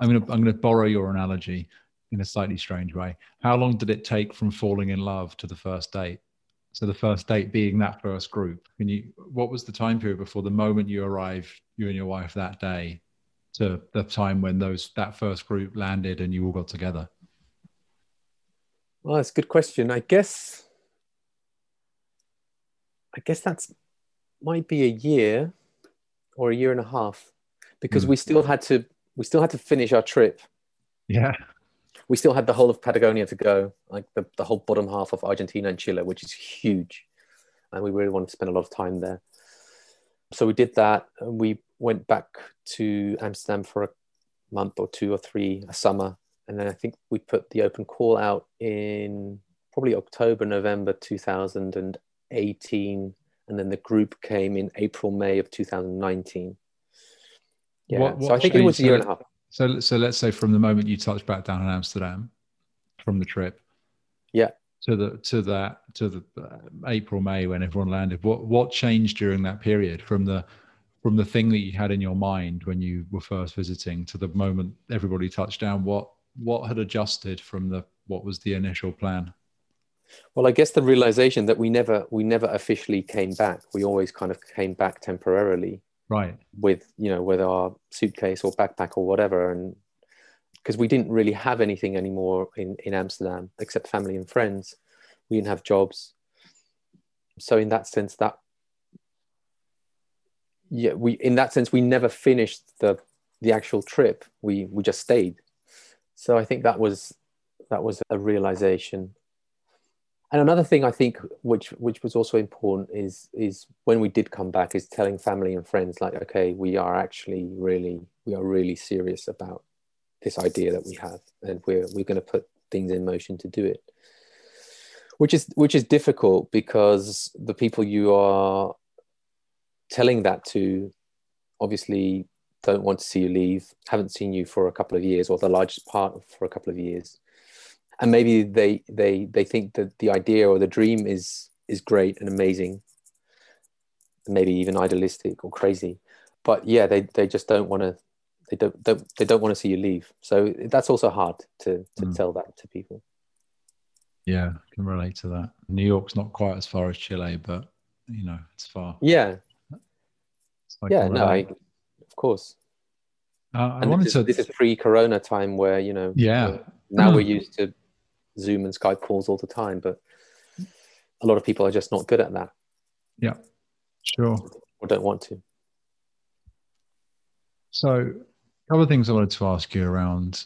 I'm gonna I'm gonna borrow your analogy in a slightly strange way. How long did it take from falling in love to the first date? So the first date being that first group. Can you? What was the time period before the moment you arrived, you and your wife that day, to the time when those that first group landed and you all got together? Well, that's a good question. I guess. I guess that's might be a year or a year and a half because mm. we still had to we still had to finish our trip. Yeah we still had the whole of Patagonia to go, like the, the whole bottom half of Argentina and Chile, which is huge. And we really wanted to spend a lot of time there. So we did that. And we went back to Amsterdam for a month or two or three, a summer, and then I think we put the open call out in probably October, November 2018, and then the group came in April, May of 2019. Yeah, what, what so I think it was a year and a half. So, so let's say from the moment you touched back down in Amsterdam, from the trip, yeah, to the to that to the uh, April May when everyone landed. What what changed during that period from the from the thing that you had in your mind when you were first visiting to the moment everybody touched down? What what had adjusted from the what was the initial plan? Well, I guess the realization that we never we never officially came back. We always kind of came back temporarily, right? With you know with our suitcase or backpack or whatever, and because we didn't really have anything anymore in in Amsterdam except family and friends. We didn't have jobs, so in that sense, that yeah, we in that sense we never finished the the actual trip. We we just stayed. So I think that was that was a realization. And another thing I think which which was also important is is when we did come back is telling family and friends like okay we are actually really we are really serious about this idea that we have and we're we're going to put things in motion to do it. Which is which is difficult because the people you are telling that to obviously don't want to see you leave, haven't seen you for a couple of years, or the largest part for a couple of years, and maybe they they they think that the idea or the dream is is great and amazing, maybe even idealistic or crazy, but yeah, they they just don't want to. They don't, don't they don't want to see you leave. So that's also hard to to mm. tell that to people. Yeah, I can relate to that. New York's not quite as far as Chile, but you know, it's far. Yeah. yeah, no, I, of course. Uh, I wanted this to. This is pre-Corona time, where you know. Yeah. Now we're used to Zoom and Skype calls all the time, but a lot of people are just not good at that. Yeah, sure. Or don't want to. So, a couple of things I wanted to ask you around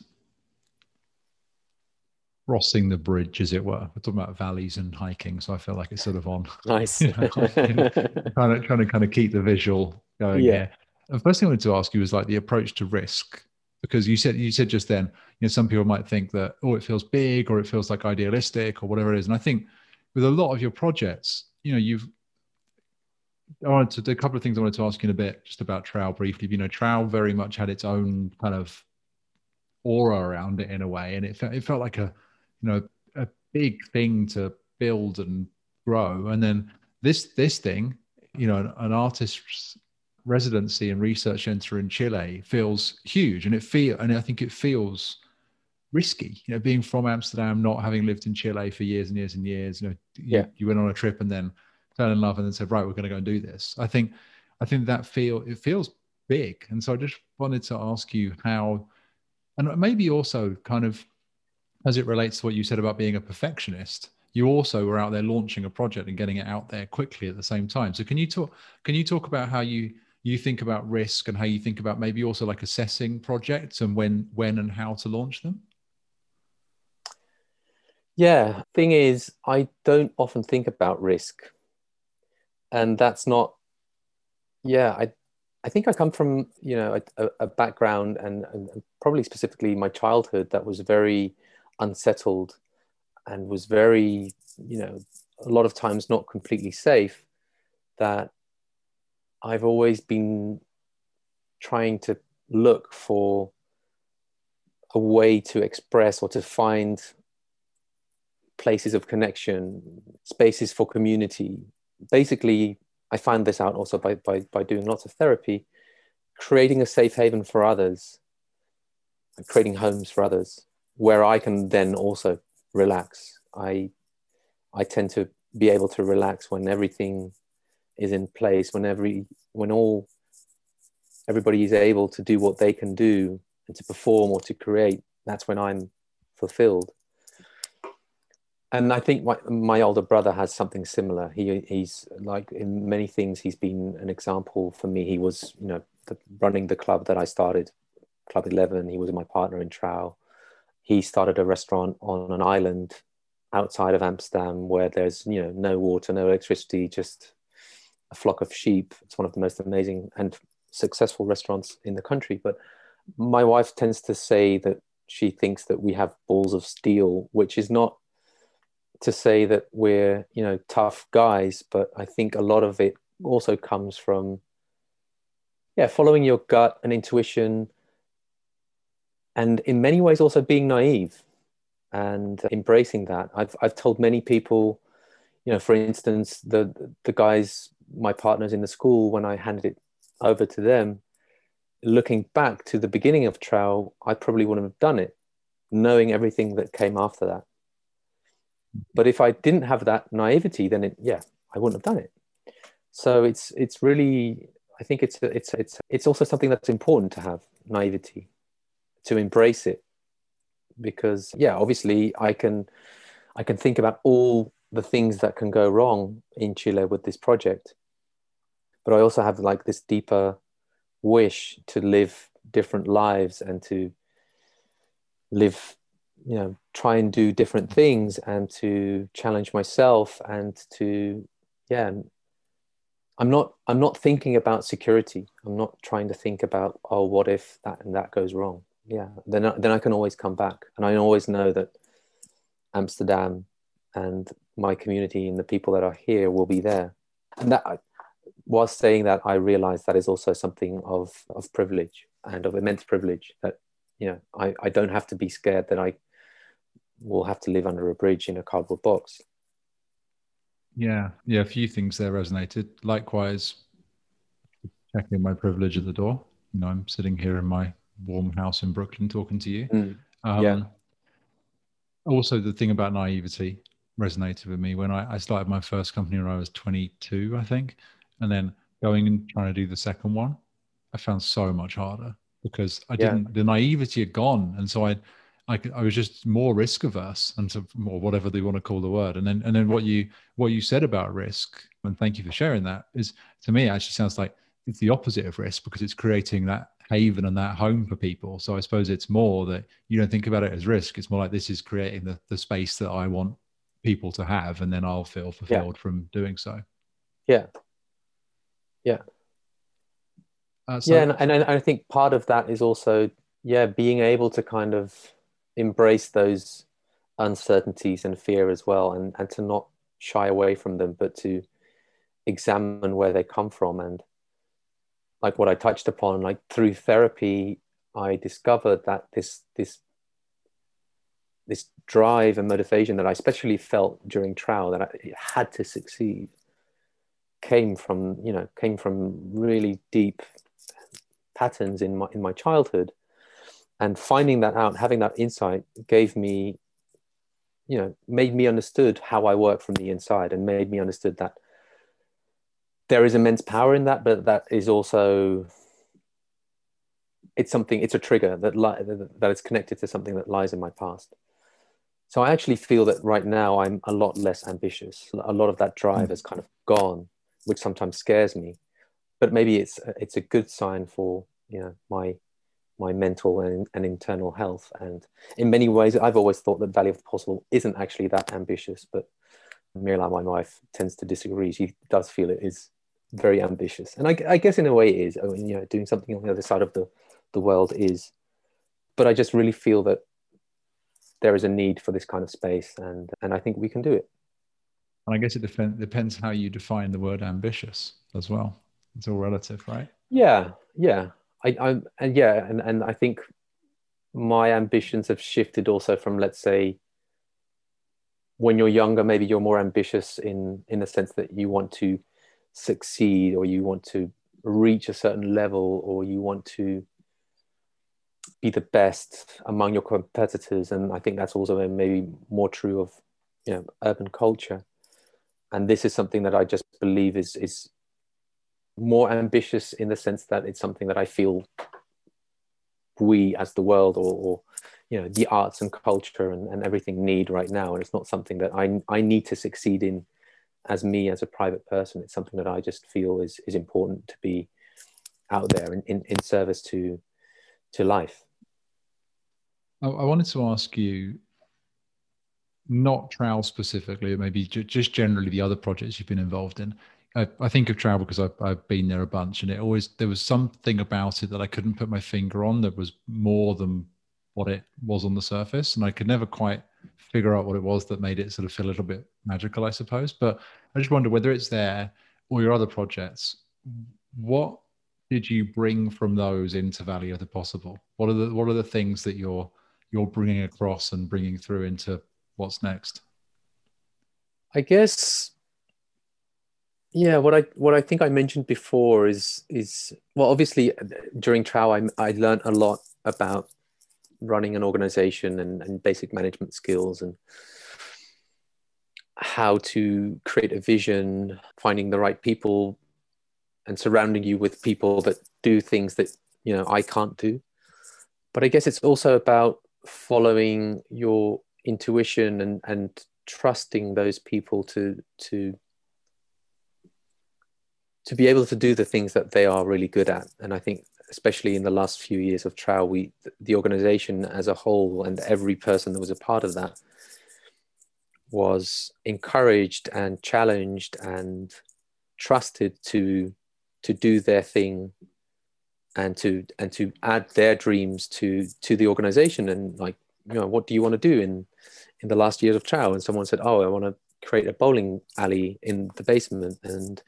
crossing the bridge, as it were. We're talking about valleys and hiking, so I feel like it's sort of on. Nice. you know, trying to trying to kind of keep the visual going. Yeah. Here the first thing I wanted to ask you was like the approach to risk, because you said you said just then, you know, some people might think that oh, it feels big or it feels like idealistic or whatever it is, and I think with a lot of your projects, you know, you've I wanted to do a couple of things I wanted to ask you in a bit, just about Trouw briefly. You know, Trouw very much had its own kind of aura around it in a way, and it felt it felt like a you know a big thing to build and grow. And then this this thing, you know, an, an artist's residency and research center in Chile feels huge, and it feel and I think it feels risky. You know, being from Amsterdam, not having lived in Chile for years and years and years. You know, yeah. you, you went on a trip and then fell in love and then said, right, we're going to go and do this. I think, I think that feel it feels big, and so I just wanted to ask you how, and maybe also kind of as it relates to what you said about being a perfectionist you also were out there launching a project and getting it out there quickly at the same time so can you talk can you talk about how you you think about risk and how you think about maybe also like assessing projects and when when and how to launch them yeah thing is i don't often think about risk. And that's not yeah i i think i come from you know a, a background and, and probably specifically my childhood that was very unsettled and was very you know a lot of times not completely safe that I've always been trying to look for a way to express or to find places of connection, spaces for community. Basically, I find this out also by, by, by doing lots of therapy, creating a safe haven for others, creating homes for others where I can then also relax. I, I tend to be able to relax when everything is in place when every when all everybody is able to do what they can do and to perform or to create that's when i'm fulfilled and i think my, my older brother has something similar he he's like in many things he's been an example for me he was you know the, running the club that i started club 11 he was my partner in Trouw he started a restaurant on an island outside of amsterdam where there's you know no water no electricity just a flock of sheep. It's one of the most amazing and successful restaurants in the country. But my wife tends to say that she thinks that we have balls of steel, which is not to say that we're you know tough guys, but I think a lot of it also comes from yeah following your gut and intuition, and in many ways also being naive and embracing that. I've I've told many people, you know, for instance, the the guys, my partners in the school, when I handed it over to them, looking back to the beginning of Trouw, I probably wouldn't have done it, knowing everything that came after that. But if I didn't have that naivety, then it, yeah, I wouldn't have done it. So it's it's really, I think it's it's it's it's also something that's important to have naivety, to embrace it, because yeah, obviously I can I can think about all the things that can go wrong in Chile with this project, but I also have like this deeper wish to live different lives and to live you know try and do different things and to challenge myself and to yeah i'm not i'm not thinking about security. I'm not trying to think about oh what if that and that goes wrong? Yeah then I, then i can always come back. And i always know that amsterdam and my community and the people that are here will be there. And that whilst saying that, I realize that is also something of, of privilege and of immense privilege that, you know, I, I don't have to be scared that I will have to live under a bridge in a cardboard box. Yeah. Yeah. A few things there resonated. Likewise, checking my privilege at the door. You know, I'm sitting here in my warm house in Brooklyn talking to you. Mm. Um, yeah. Also, the thing about naivety resonated with me when I, I started my first company when I was 22, I think and then going and trying to do the second one, I found so much harder because I didn't. Yeah. The naivety had gone, and so I, I, I was just more risk averse, and so, or whatever they want to call the word. And then, and then what you what you said about risk, and thank you for sharing that, is to me actually sounds like it's the opposite of risk because it's creating that haven and that home for people. So I suppose it's more that you don't think about it as risk. It's more like this is creating the, the space that I want people to have, and then I'll feel fulfilled yeah. from doing so. Yeah, yeah. Uh, so- yeah, and, and I think part of that is also yeah being able to kind of embrace those uncertainties and fear as well, and and to not shy away from them, but to examine where they come from. And like what I touched upon, like through therapy, I discovered that this this this drive and motivation that I especially felt during Trouw that I had to succeed came from you know came from really deep patterns in my in my childhood and finding that out having that insight gave me you know made me understood how i work from the inside and made me understood that there is immense power in that but that is also it's something it's a trigger that li- that is connected to something that lies in my past so i actually feel that right now i'm a lot less ambitious a lot of that drive mm. has kind of gone which sometimes scares me. But maybe it's it's a good sign for you know my my mental and, and internal health. And in many ways, I've always thought that Valley of the Possible isn't actually that ambitious. But Mirla, my wife, tends to disagree. She does feel it is very ambitious, and I, I guess in a way it is. I mean, you know, doing something on the other side of the the world is. But I just really feel that there is a need for this kind of space, and and I think we can do it. And I guess it depends depends how you define the word ambitious as well. It's all relative, right? Yeah, yeah. I, I'm and yeah, and, and I think my ambitions have shifted also from let's say when you're younger, maybe you're more ambitious in in the sense that you want to succeed or you want to reach a certain level or you want to be the best among your competitors. And i think that's also maybe more true of you know urban culture. And this is something that I just believe is is more ambitious in the sense that it's something that I feel we as the world or, or you know the arts and culture and, and everything need right now. And it's not something that I, I need to succeed in as me as a private person. It's something that I just feel is is important to be out there in, in, in service to to life. I wanted to ask you not Trouw specifically, maybe just generally the other projects you've been involved in. I, I think of Trouw because I've, I've, been there a bunch, and it always there was something about it that I couldn't put my finger on that was more than what it was on the surface, and I could never quite figure out what it was that made it sort of feel a little bit magical, I suppose. But I just wonder whether it's there or your other projects. What did you bring from those into Valley of the Possible? What are the what are the things that you're you're bringing across and bringing through into what's next? I guess yeah, what I what I think I mentioned before is is well, obviously uh, during Trouw I I learned a lot about running an organization and, and basic management skills and how to create a vision, finding the right people, and surrounding you with people that do things that you know I can't do. But I guess it's also about following your intuition and and trusting those people to to to be able to do the things that they are really good at. And I think especially in the last few years of Trouw, we the organization as a whole and every person that was a part of that was encouraged and challenged and trusted to to do their thing and to and to add their dreams to to the organization. And like you know what do you want to do in in the last years of Trouw? And someone said oh I want to create a bowling alley in the basement. And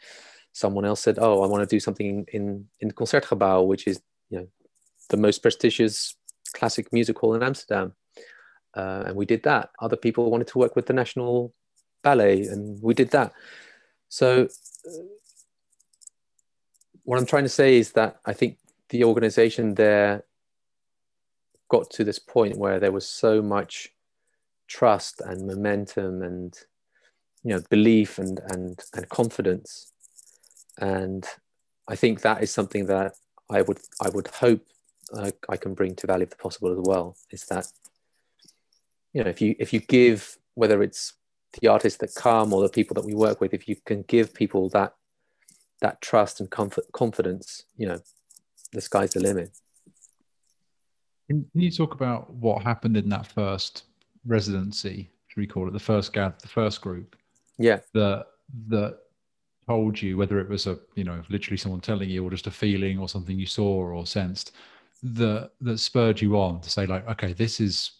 someone else said oh I want to do something in in the Concertgebouw which is you know the most prestigious classic music hall in Amsterdam. Uh, and we did that. Other people wanted to work with the National Ballet and we did that. So what I'm trying to say is that I think the organization there got to this point where there was so much trust and momentum and you know belief and and and confidence and I think that is something that I would I would hope uh, I can bring to Valley of the Possible as well is that you know if you if you give whether it's the artists that come or the people that we work with if you can give people that that trust and comfort, confidence, you know, the sky's the limit. Can you talk about what happened in that first residency? Should we call it the first the first group? Yeah. That that told you whether it was a you know literally someone telling you or just a feeling or something you saw or sensed that that spurred you on to say like okay this is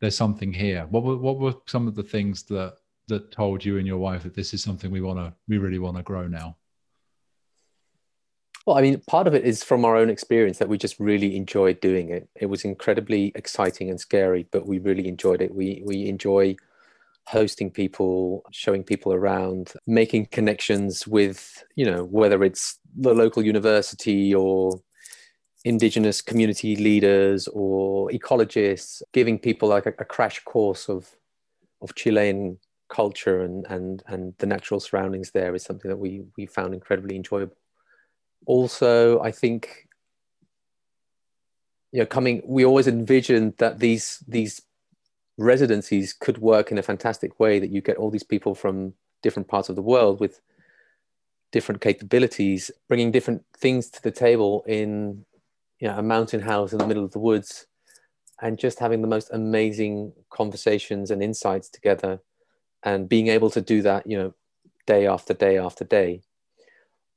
there's something here what were what were some of the things that that told you and your wife that this is something we want to we really want to grow now well, I mean, part of it is from our own experience that we just really enjoyed doing it. It was incredibly exciting and scary, but we really enjoyed it. We we enjoy hosting people, showing people around, making connections with, you know, whether it's the local university or indigenous community leaders or ecologists, giving people like a, a crash course of of Chilean culture and and and the natural surroundings there is something that we we found incredibly enjoyable. Also, I think, you know, coming, we always envisioned that these these residencies could work in a fantastic way. That you get all these people from different parts of the world with different capabilities, bringing different things to the table in you know, a mountain house in the middle of the woods, and just having the most amazing conversations and insights together, and being able to do that, you know, day after day after day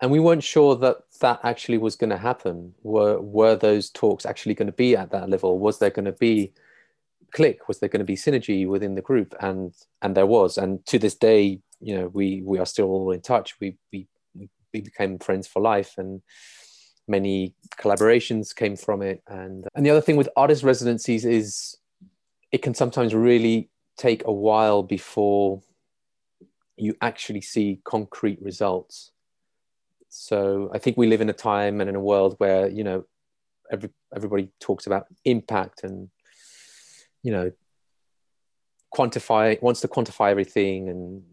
and we weren't sure that that actually was going to happen were were those talks actually going to be at that level was there going to be click was there going to be synergy within the group? And and there was. And to this day you know we we are still all in touch. We we we became friends for life and many collaborations came from it. And and the other thing with artist residencies is it can sometimes really take a while before you actually see concrete results. So I think we live in a time and in a world where you know every everybody talks about impact and you know quantify wants to quantify everything and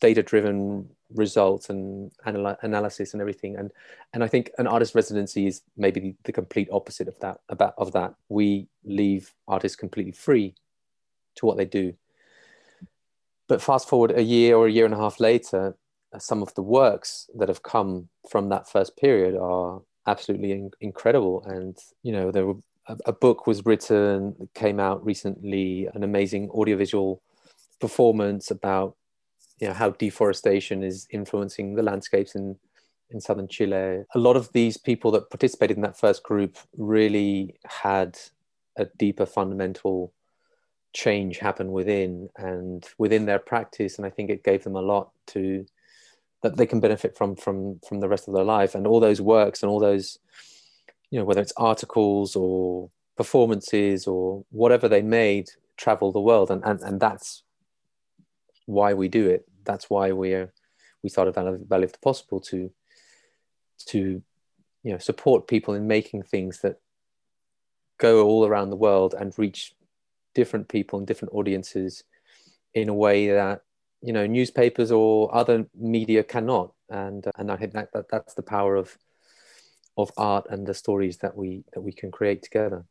data driven results and anal- analysis and everything. And and I think an artist residency is maybe the, the complete opposite of that about of that. We leave artists completely free to what they do. But fast forward a year or a year and a half later some of the works that have come from that first period are absolutely in- incredible. And you know, there were a, book was written, came out recently, an amazing audiovisual performance about you know how deforestation is influencing the landscapes in in southern Chile. A lot of these people that participated in that first group really had a deeper fundamental change happen within and within their practice and i think it gave them a lot to that they can benefit from from from the rest of their life and all those works and all those you know whether it's articles or performances or whatever they made travel the world. And and, and that's why we do it. That's why we're we started Valley of the Possible to to you know support people in making things that go all around the world and reach different people and different audiences in a way that you know newspapers or other media cannot. And and i think that, that that's the power of of art and the stories that we that we can create together.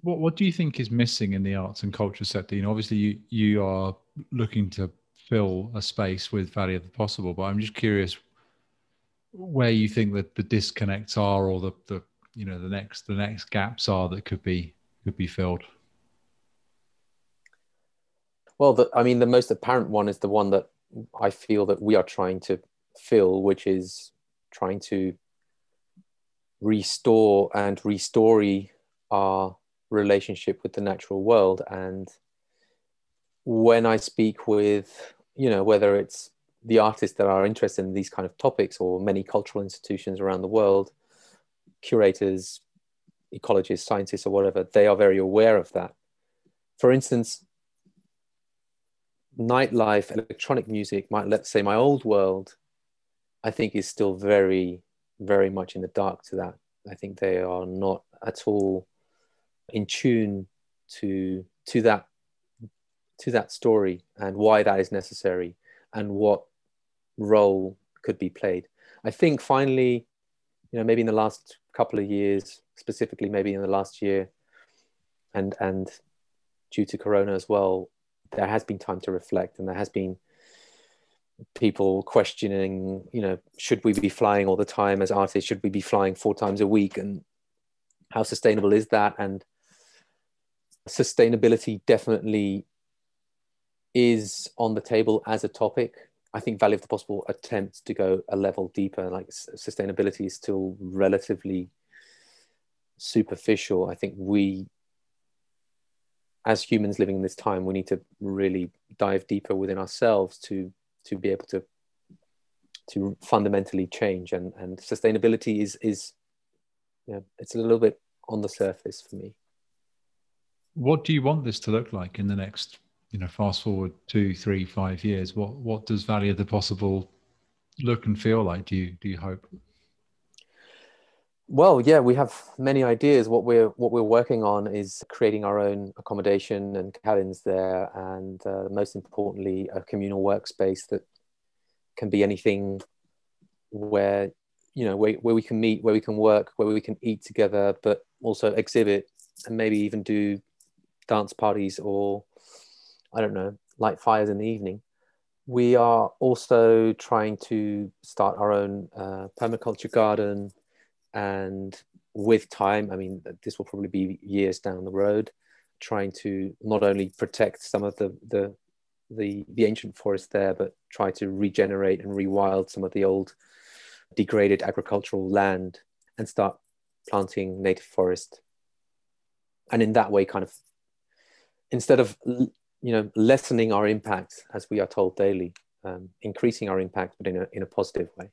What what do you think is missing in the arts and culture sector you know obviously you you are looking to fill a space with Valley of the Possible but i'm just curious where you think that the disconnects are or the the you know the next the next gaps are that could be could be filled. Well the, i mean the most apparent one is the one that i feel that we are trying to fill which is trying to restore and restory our relationship with the natural world and when i speak with you know whether it's the artists that are interested in these kind of topics or many cultural institutions around the world curators, ecologists, scientists, or whatever, they are very aware of that. For instance, nightlife, electronic music, my, let's say my old world, I think is still very, very much in the dark to that. I think they are not at all in tune to to that to that story and why that is necessary and what role could be played. I think finally, you know, maybe in the last couple of years, specifically maybe in the last year, and and due to Corona as well, there has been time to reflect, and there has been people questioning, you know, should we be flying all the time as artists? Should we be flying four times a week? And how sustainable is that? And sustainability definitely is on the table as a topic. I think Valley of the Possible attempts to go a level deeper. Like sustainability is still relatively superficial. I think we, as humans living in this time, we need to really dive deeper within ourselves to to be able to to fundamentally change. And and sustainability is is yeah, it's a little bit on the surface for me. What do you want this to look like in the next you know, fast forward two, three, five years, what what does Valley of the Possible look and feel like? Do you do you hope? Well, yeah, we have many ideas. What we're what we're working on is creating our own accommodation and cabins there, and uh, most importantly, a communal workspace that can be anything where you know where, where we can meet, where we can work, where we can eat together, but also exhibit and maybe even do dance parties or I don't know, light fires in the evening. We are also trying to start our own uh, permaculture garden, and with time, I mean, this will probably be years down the road, trying to not only protect some of the the the, the ancient forest there, but try to regenerate and rewild some of the old degraded agricultural land and start planting native forest. And in that way, kind of instead of you know, lessening our impact as we are told daily, um, increasing our impact, but in a in a positive way.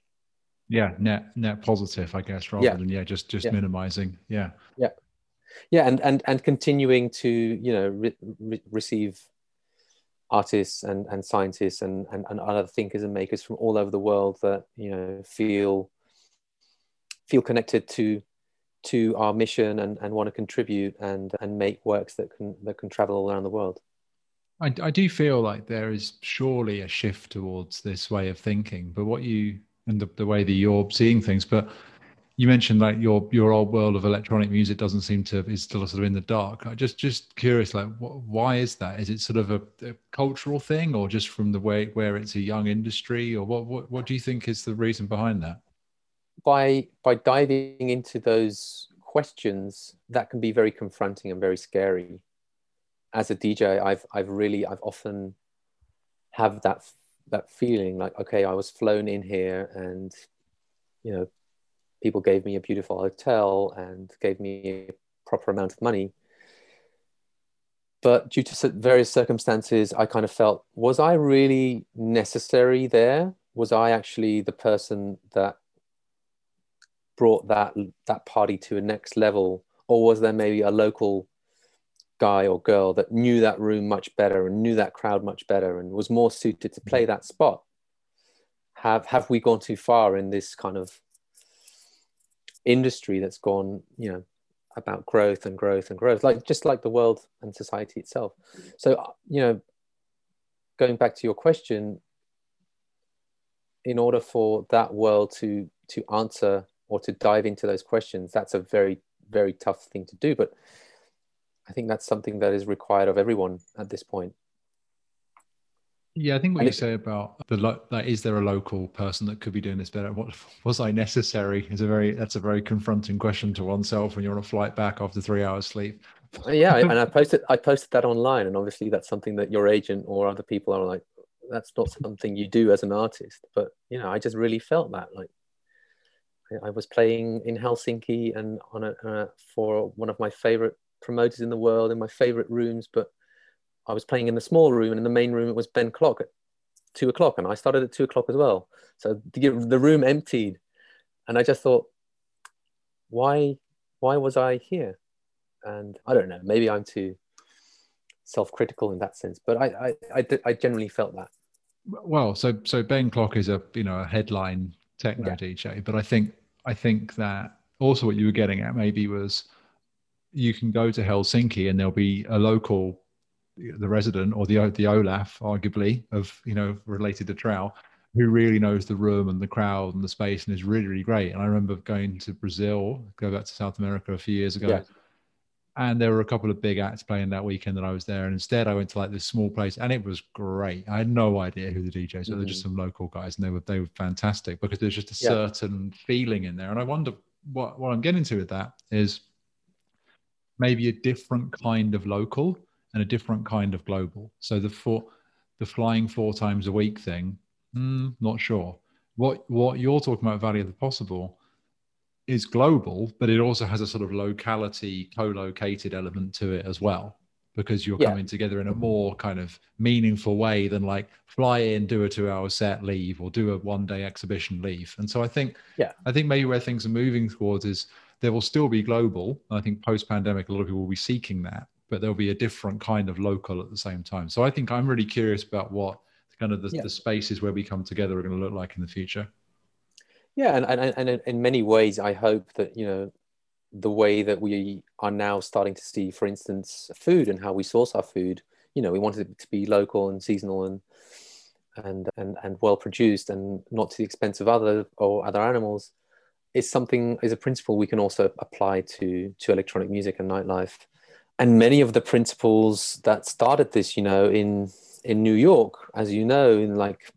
Yeah, net net positive, I guess, rather yeah. than yeah, just just yeah. minimizing. Yeah, yeah, yeah, and and and continuing to you know re- re- receive artists and and scientists and, and and other thinkers and makers from all over the world that you know feel feel connected to to our mission and, and want to contribute and and make works that can that can travel all around the world. I, I do feel like there is surely a shift towards this way of thinking, but what you and the, the way that you're seeing things, but you mentioned like your your old world of electronic music doesn't seem to is still sort of in the dark. I just just curious, like wh- why is that? Is it sort of a, a, cultural thing, or just from the way where it's a young industry, or what, what what do you think is the reason behind that? By by diving into those questions, that can be very confronting and very scary as a DJ, I've I've really I've often have that that feeling like okay, I was flown in here, and you know, people gave me a beautiful hotel and gave me a proper amount of money. But due to various circumstances, I kind of felt, was I really necessary there? Was I actually the person that brought that that party to a next level, or was there maybe a local guy or girl that knew that room much better and knew that crowd much better and was more suited to play mm-hmm. that spot? Have have we gone too far in this kind of industry that's gone, you know, about growth and growth and growth, like just like the world and society itself. So, uh, you know, going back to your question, in order for that world to to answer or to dive into those questions, that's a very very tough thing to do. But I think that's something that is required of everyone at this point. Yeah, I think what and you it, say about the lo- like, is there a local person that could be doing this better? What was I necessary? Is a very that's a very confronting question to oneself when you're on a flight back after three hours sleep. Uh, yeah, and I posted I posted that online, and obviously that's something that your agent or other people are like, that's not something you do as an artist. But you know, I just really felt that like I was playing in Helsinki and on a uh, for one of my favorite promoters in the world in my favorite rooms, but I was playing in the small room, and in the main room it was Ben Klock at two o'clock, and I started at two o'clock as well. So the, the room emptied, and I just thought, why, why was I here? And I don't know, maybe I'm too self-critical in that sense, but I, I, I, I generally felt that. Well, so so Ben Klock is a you know a headline techno yeah. DJ, but I think I think that also what you were getting at maybe was you can go to Helsinki and there'll be a local the resident or the the Olaf, arguably of you know related to Trouw, who really knows the room and the crowd and the space and is really really great. And I remember going to Brazil, go back to South America a few years ago. Yeah. And there were a couple of big acts playing that weekend that I was there. And instead, I went to like this small place, and it was great. I had no idea who the DJs were. Mm-hmm. They're just some local guys, and they were they were fantastic because there's just a yeah. certain feeling in there. And I wonder what what I'm getting to with that is maybe a different kind of local and a different kind of global. So the four, the flying four times a week thing, mm, not sure. What what you're talking about, Valley of the Possible, is global, but it also has a sort of locality, co-located element to it as well, because you're yeah. coming together in a more kind of meaningful way than like fly in, do a two-hour set, leave, or do a one-day exhibition, leave. And so I think, yeah, I think maybe where things are moving towards is there will still be global. I think post-pandemic, a lot of people will be seeking that, but there'll be a different kind of local at the same time. So I think I'm really curious about what kind of the, yeah. the spaces where we come together are going to look like in the future. Yeah, and, and, and in many ways, I hope that, you know, the way that we are now starting to see, for instance, food and how we source our food, you know, we want it to be local and seasonal and and and, and well produced and not to the expense of other or other animals is something is a principle we can also apply to to electronic music and nightlife and many of the principles that started this, you know, in in New York, as you know, in like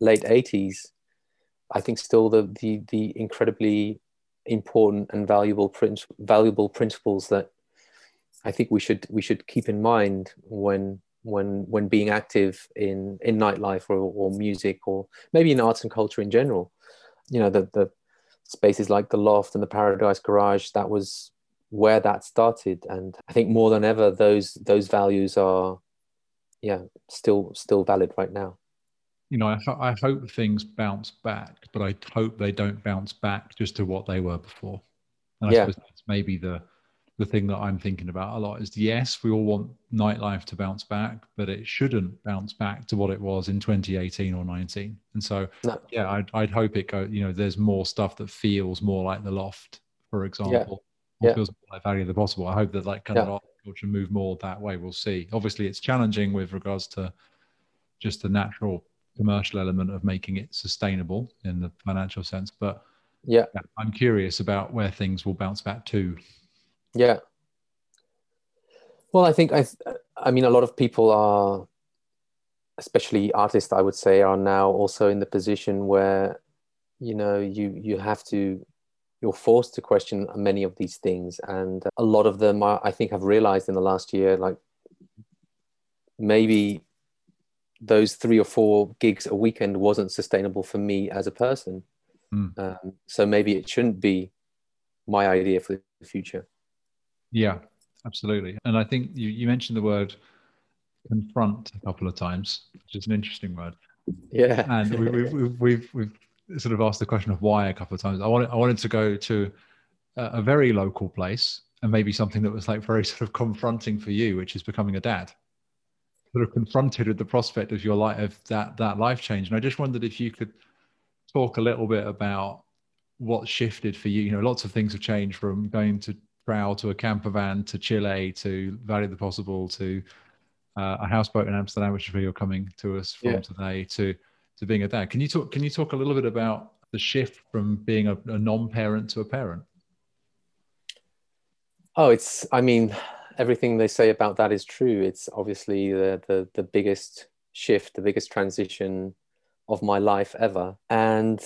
late '80s, I think still the the the incredibly important and valuable prin- valuable principles that I think we should we should keep in mind when when when being active in in nightlife or, or music or maybe in arts and culture in general. You know, the the spaces like the loft and the Paradise Garage that was where that started. And i think more than ever those those values are yeah still still valid right now. You know I, I hope things bounce back but i hope they don't bounce back just to what they were before. And i yeah. suppose that's maybe the the thing that i'm thinking about a lot is yes we all want nightlife to bounce back but it shouldn't bounce back to what it was in 2018 or 19 and so no. yeah I'd, I'd hope it go you know there's more stuff that feels more like the loft for example yeah. feels like Valley of the Possible. I hope that like kind yeah. of culture move more that way. We'll see. Obviously, it's challenging with regards to just the natural commercial element of making it sustainable in the financial sense. But yeah, I'm curious about where things will bounce back to. Yeah. Well, I think I, I mean, a lot of people are, especially artists, I would say, are now also in the position where, you know, you you have to you're forced to question many of these things and a lot of them are, i think have realized in the last year like maybe those three or four gigs a weekend wasn't sustainable for me as a person mm. um, so maybe it shouldn't be my idea for the future Yeah, absolutely. And I think you, you mentioned the word confront a couple of times, which is an interesting word. Yeah. And we, we, we've, we've, we've sort of asked the question of why a couple of times. I wanted, I wanted to go to a, a very local place and maybe something that was like very sort of confronting for you, which is becoming a dad. Sort of confronted with the prospect of your life, of that that life change. And I just wondered if you could talk a little bit about what shifted for you. You know, lots of things have changed from going to Trouw to a camper van to Chile to Valley of the Possible to uh, a houseboat in Amsterdam, which is where you're coming to us from yeah. today, to to being a dad. Can you talk? Can you talk a little bit about the shift from being a, a non-parent to a parent? Oh, it's. I mean, everything they say about that is true. It's obviously the the, the biggest shift, the biggest transition of my life ever, and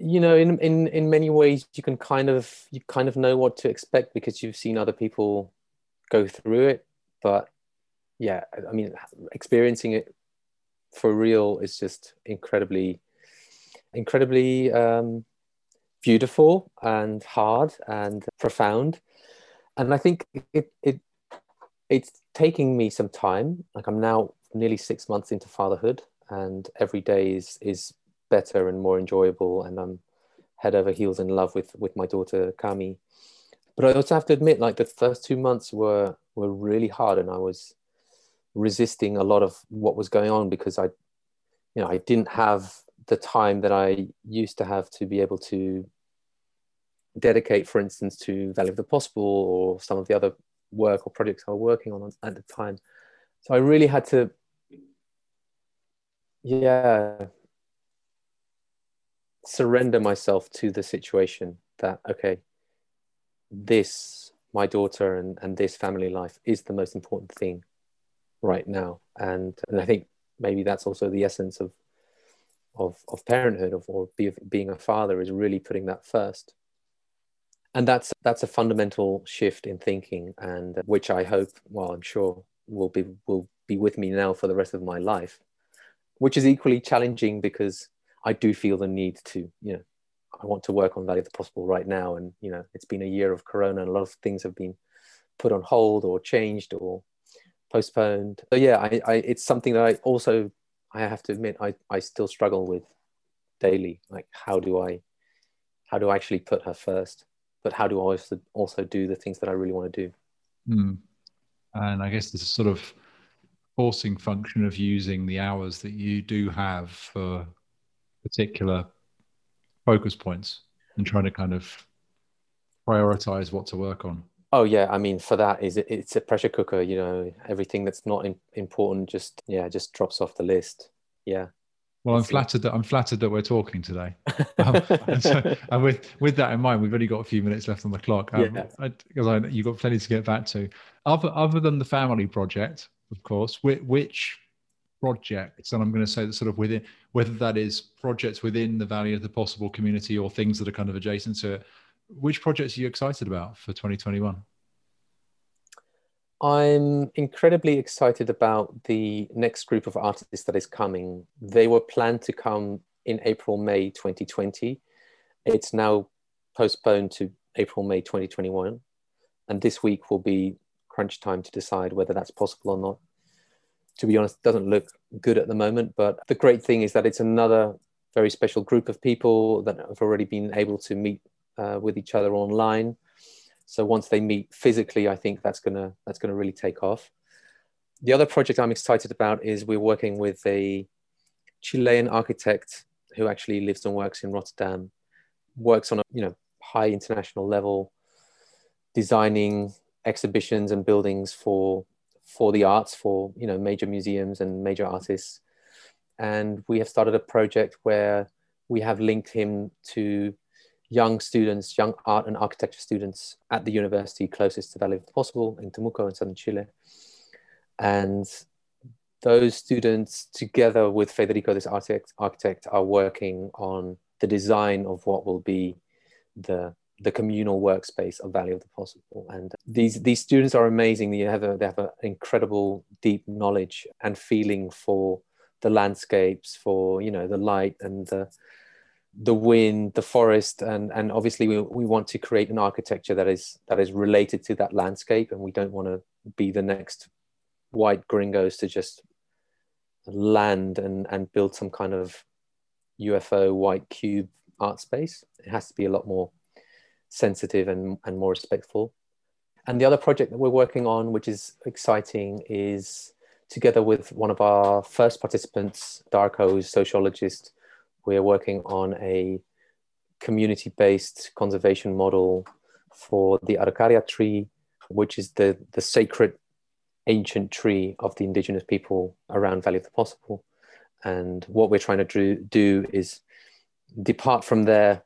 you know, in in in many ways, you can kind of you kind of know what to expect because you've seen other people go through it. But yeah, I mean, experiencing it for real is just incredibly, incredibly um, beautiful and hard and profound. And I think it, it it's taking me some time. Like I'm now nearly six months into fatherhood, and every day is is better and more enjoyable. And I'm head over heels in love with with my daughter Kami. But I also have to admit, like the first two months were were really hard, and I was resisting a lot of what was going on because I, you know, I didn't have the time that I used to have to be able to dedicate, for instance, to Valley of the Possible or some of the other work or projects I was working on at the time. So I really had to, yeah, surrender myself to the situation that, okay, this, my daughter and, and this family life is the most important thing right now. And and i think maybe that's also the essence of of, of parenthood of, or be, being a father is really putting that first. And that's that's a fundamental shift in thinking and which i hope well i'm sure will be will be with me now for the rest of my life which is equally challenging because i do feel the need to you know i want to work on of the Possible right now and you know it's been a year of corona and a lot of things have been put on hold or changed or postponed. So yeah, I, I it's something that I also I have to admit I, I still struggle with daily. Like how do I how do I actually put her first? But how do I also also do the things that I really want to do? Mm. And I guess this sort of forcing function of using the hours that you do have for particular focus points and trying to kind of prioritize what to work on. Oh yeah, I mean for that is it, it's a pressure cooker. You know, everything that's not in, important just yeah just drops off the list. Yeah. Well, I'm flattered that I'm flattered that we're talking today. Um, and, so, and, with with that in mind, we've only got a few minutes left on the clock. Um, yeah. Because I, I, you've got plenty to get back to. Other other than the family project, of course, which, which projects, and I'm going to say that sort of within whether that is projects within the Valley of the Possible community or things that are kind of adjacent to it which projects are you excited about for 2021? I'm incredibly excited about the next group of artists that is coming. They were planned to come in April, May 2020. It's now postponed to April, May 2021. And this week will be crunch time to decide whether that's possible or not. To be honest, doesn't look good at the moment. But the great thing is that it's another very special group of people that have already been able to meet uh, with each other online. So once they meet physically, I think that's gonna that's gonna really take off. The other project I'm excited about is we're working with a Chilean architect who actually lives and works in Rotterdam, works on a you know high international level, designing exhibitions and buildings for for the arts for you know major museums and major artists and we have started a project where we have linked him to young students, young art and architecture students at the university closest to Valley Possible in Temuco in southern Chile. And those students, together with Federico, this architect, architect, are working on the design of what will be the the communal workspace of Valley of the Possible. And these these students are amazing. They have a, they have an incredible deep knowledge and feeling for the landscapes, for you know the light and the the wind, the forest, and and obviously we, we want to create an architecture that is that is related to that landscape, and we don't want to be the next white gringos to just land and and build some kind of UFO white cube art space. It has to be a lot more sensitive and, and more respectful. And the other project that we're working on, which is exciting, is together with one of our first participants, Darko, sociologist, we're working on a community-based conservation model for the Araucaria tree, which is the, the sacred ancient tree of the indigenous people around Valley of the Possible. And what we're trying to do, do is depart from their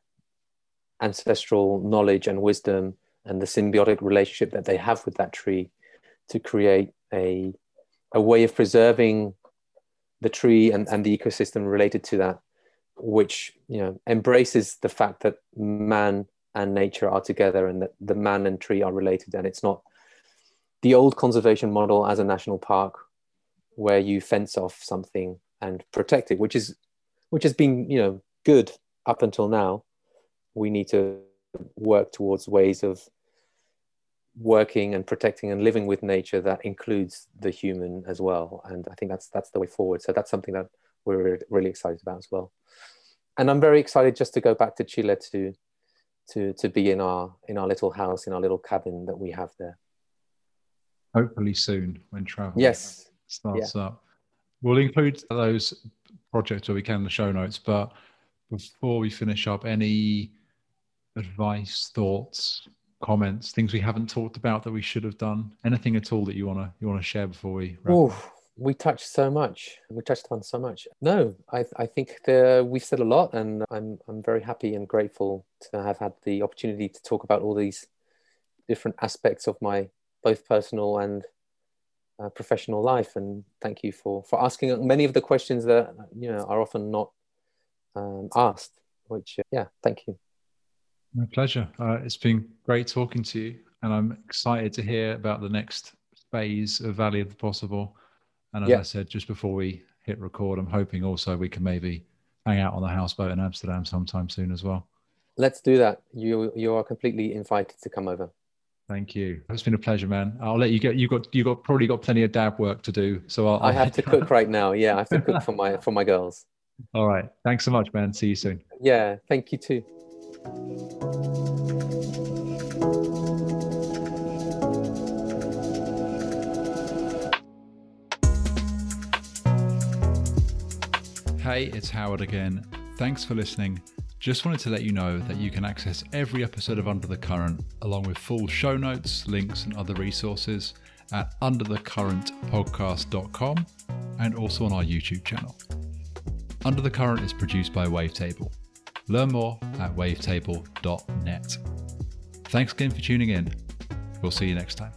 ancestral knowledge and wisdom and the symbiotic relationship that they have with that tree to create a, a way of preserving the tree and, and the ecosystem related to that, which you know embraces the fact that man and nature are together and that the man and tree are related. And it's not the old conservation model as a national park where you fence off something and protect it which is which has been you know good up until now we need to work towards ways of working and protecting and living with nature that includes the human as well. And i think that's that's the way forward. So that's something that we're really excited about as well. And i'm very excited just to go back to chile to to to be in our in our little house in our little cabin that we have there. Hopefully soon when travel yes. starts yeah. up. We'll include those projects where we can in the show notes but before we finish up any advice, thoughts, comments, things we haven't talked about that we should have done? Anything at all that you wanna you wanna share before we? Wrap? Oh, we touched so much. We touched on so much. No, I I think the, we've said a lot, and I'm I'm very happy and grateful to have had the opportunity to talk about all these different aspects of my both personal and uh, professional life. And thank you for for asking many of the questions that you know are often not um, asked. Which uh, yeah, thank you. My pleasure. Uh, it's been great talking to you, and I'm excited to hear about the next phase of Valley of the Possible. And as yeah. I said just before we hit record, I'm hoping also we can maybe hang out on the houseboat in Amsterdam sometime soon as well. Let's do that. You you are completely invited to come over. Thank you. It's been a pleasure, man. I'll let you get. You got you got probably got plenty of dab work to do. So I'll, I'll i have to cook right now. Yeah, I have to cook for my for my girls. All right. Thanks so much, man. See you soon. Yeah. Thank you too. Hey, it's Howard again. Thanks for listening. Just wanted to let you know that you can access every episode of Under the Current, along with full show notes, links, and other resources at underthecurrentpodcast.com and also on our YouTube channel. Under the Current is produced by Wavetable. Learn more at wavetable.net. Thanks again for tuning in. We'll see you next time.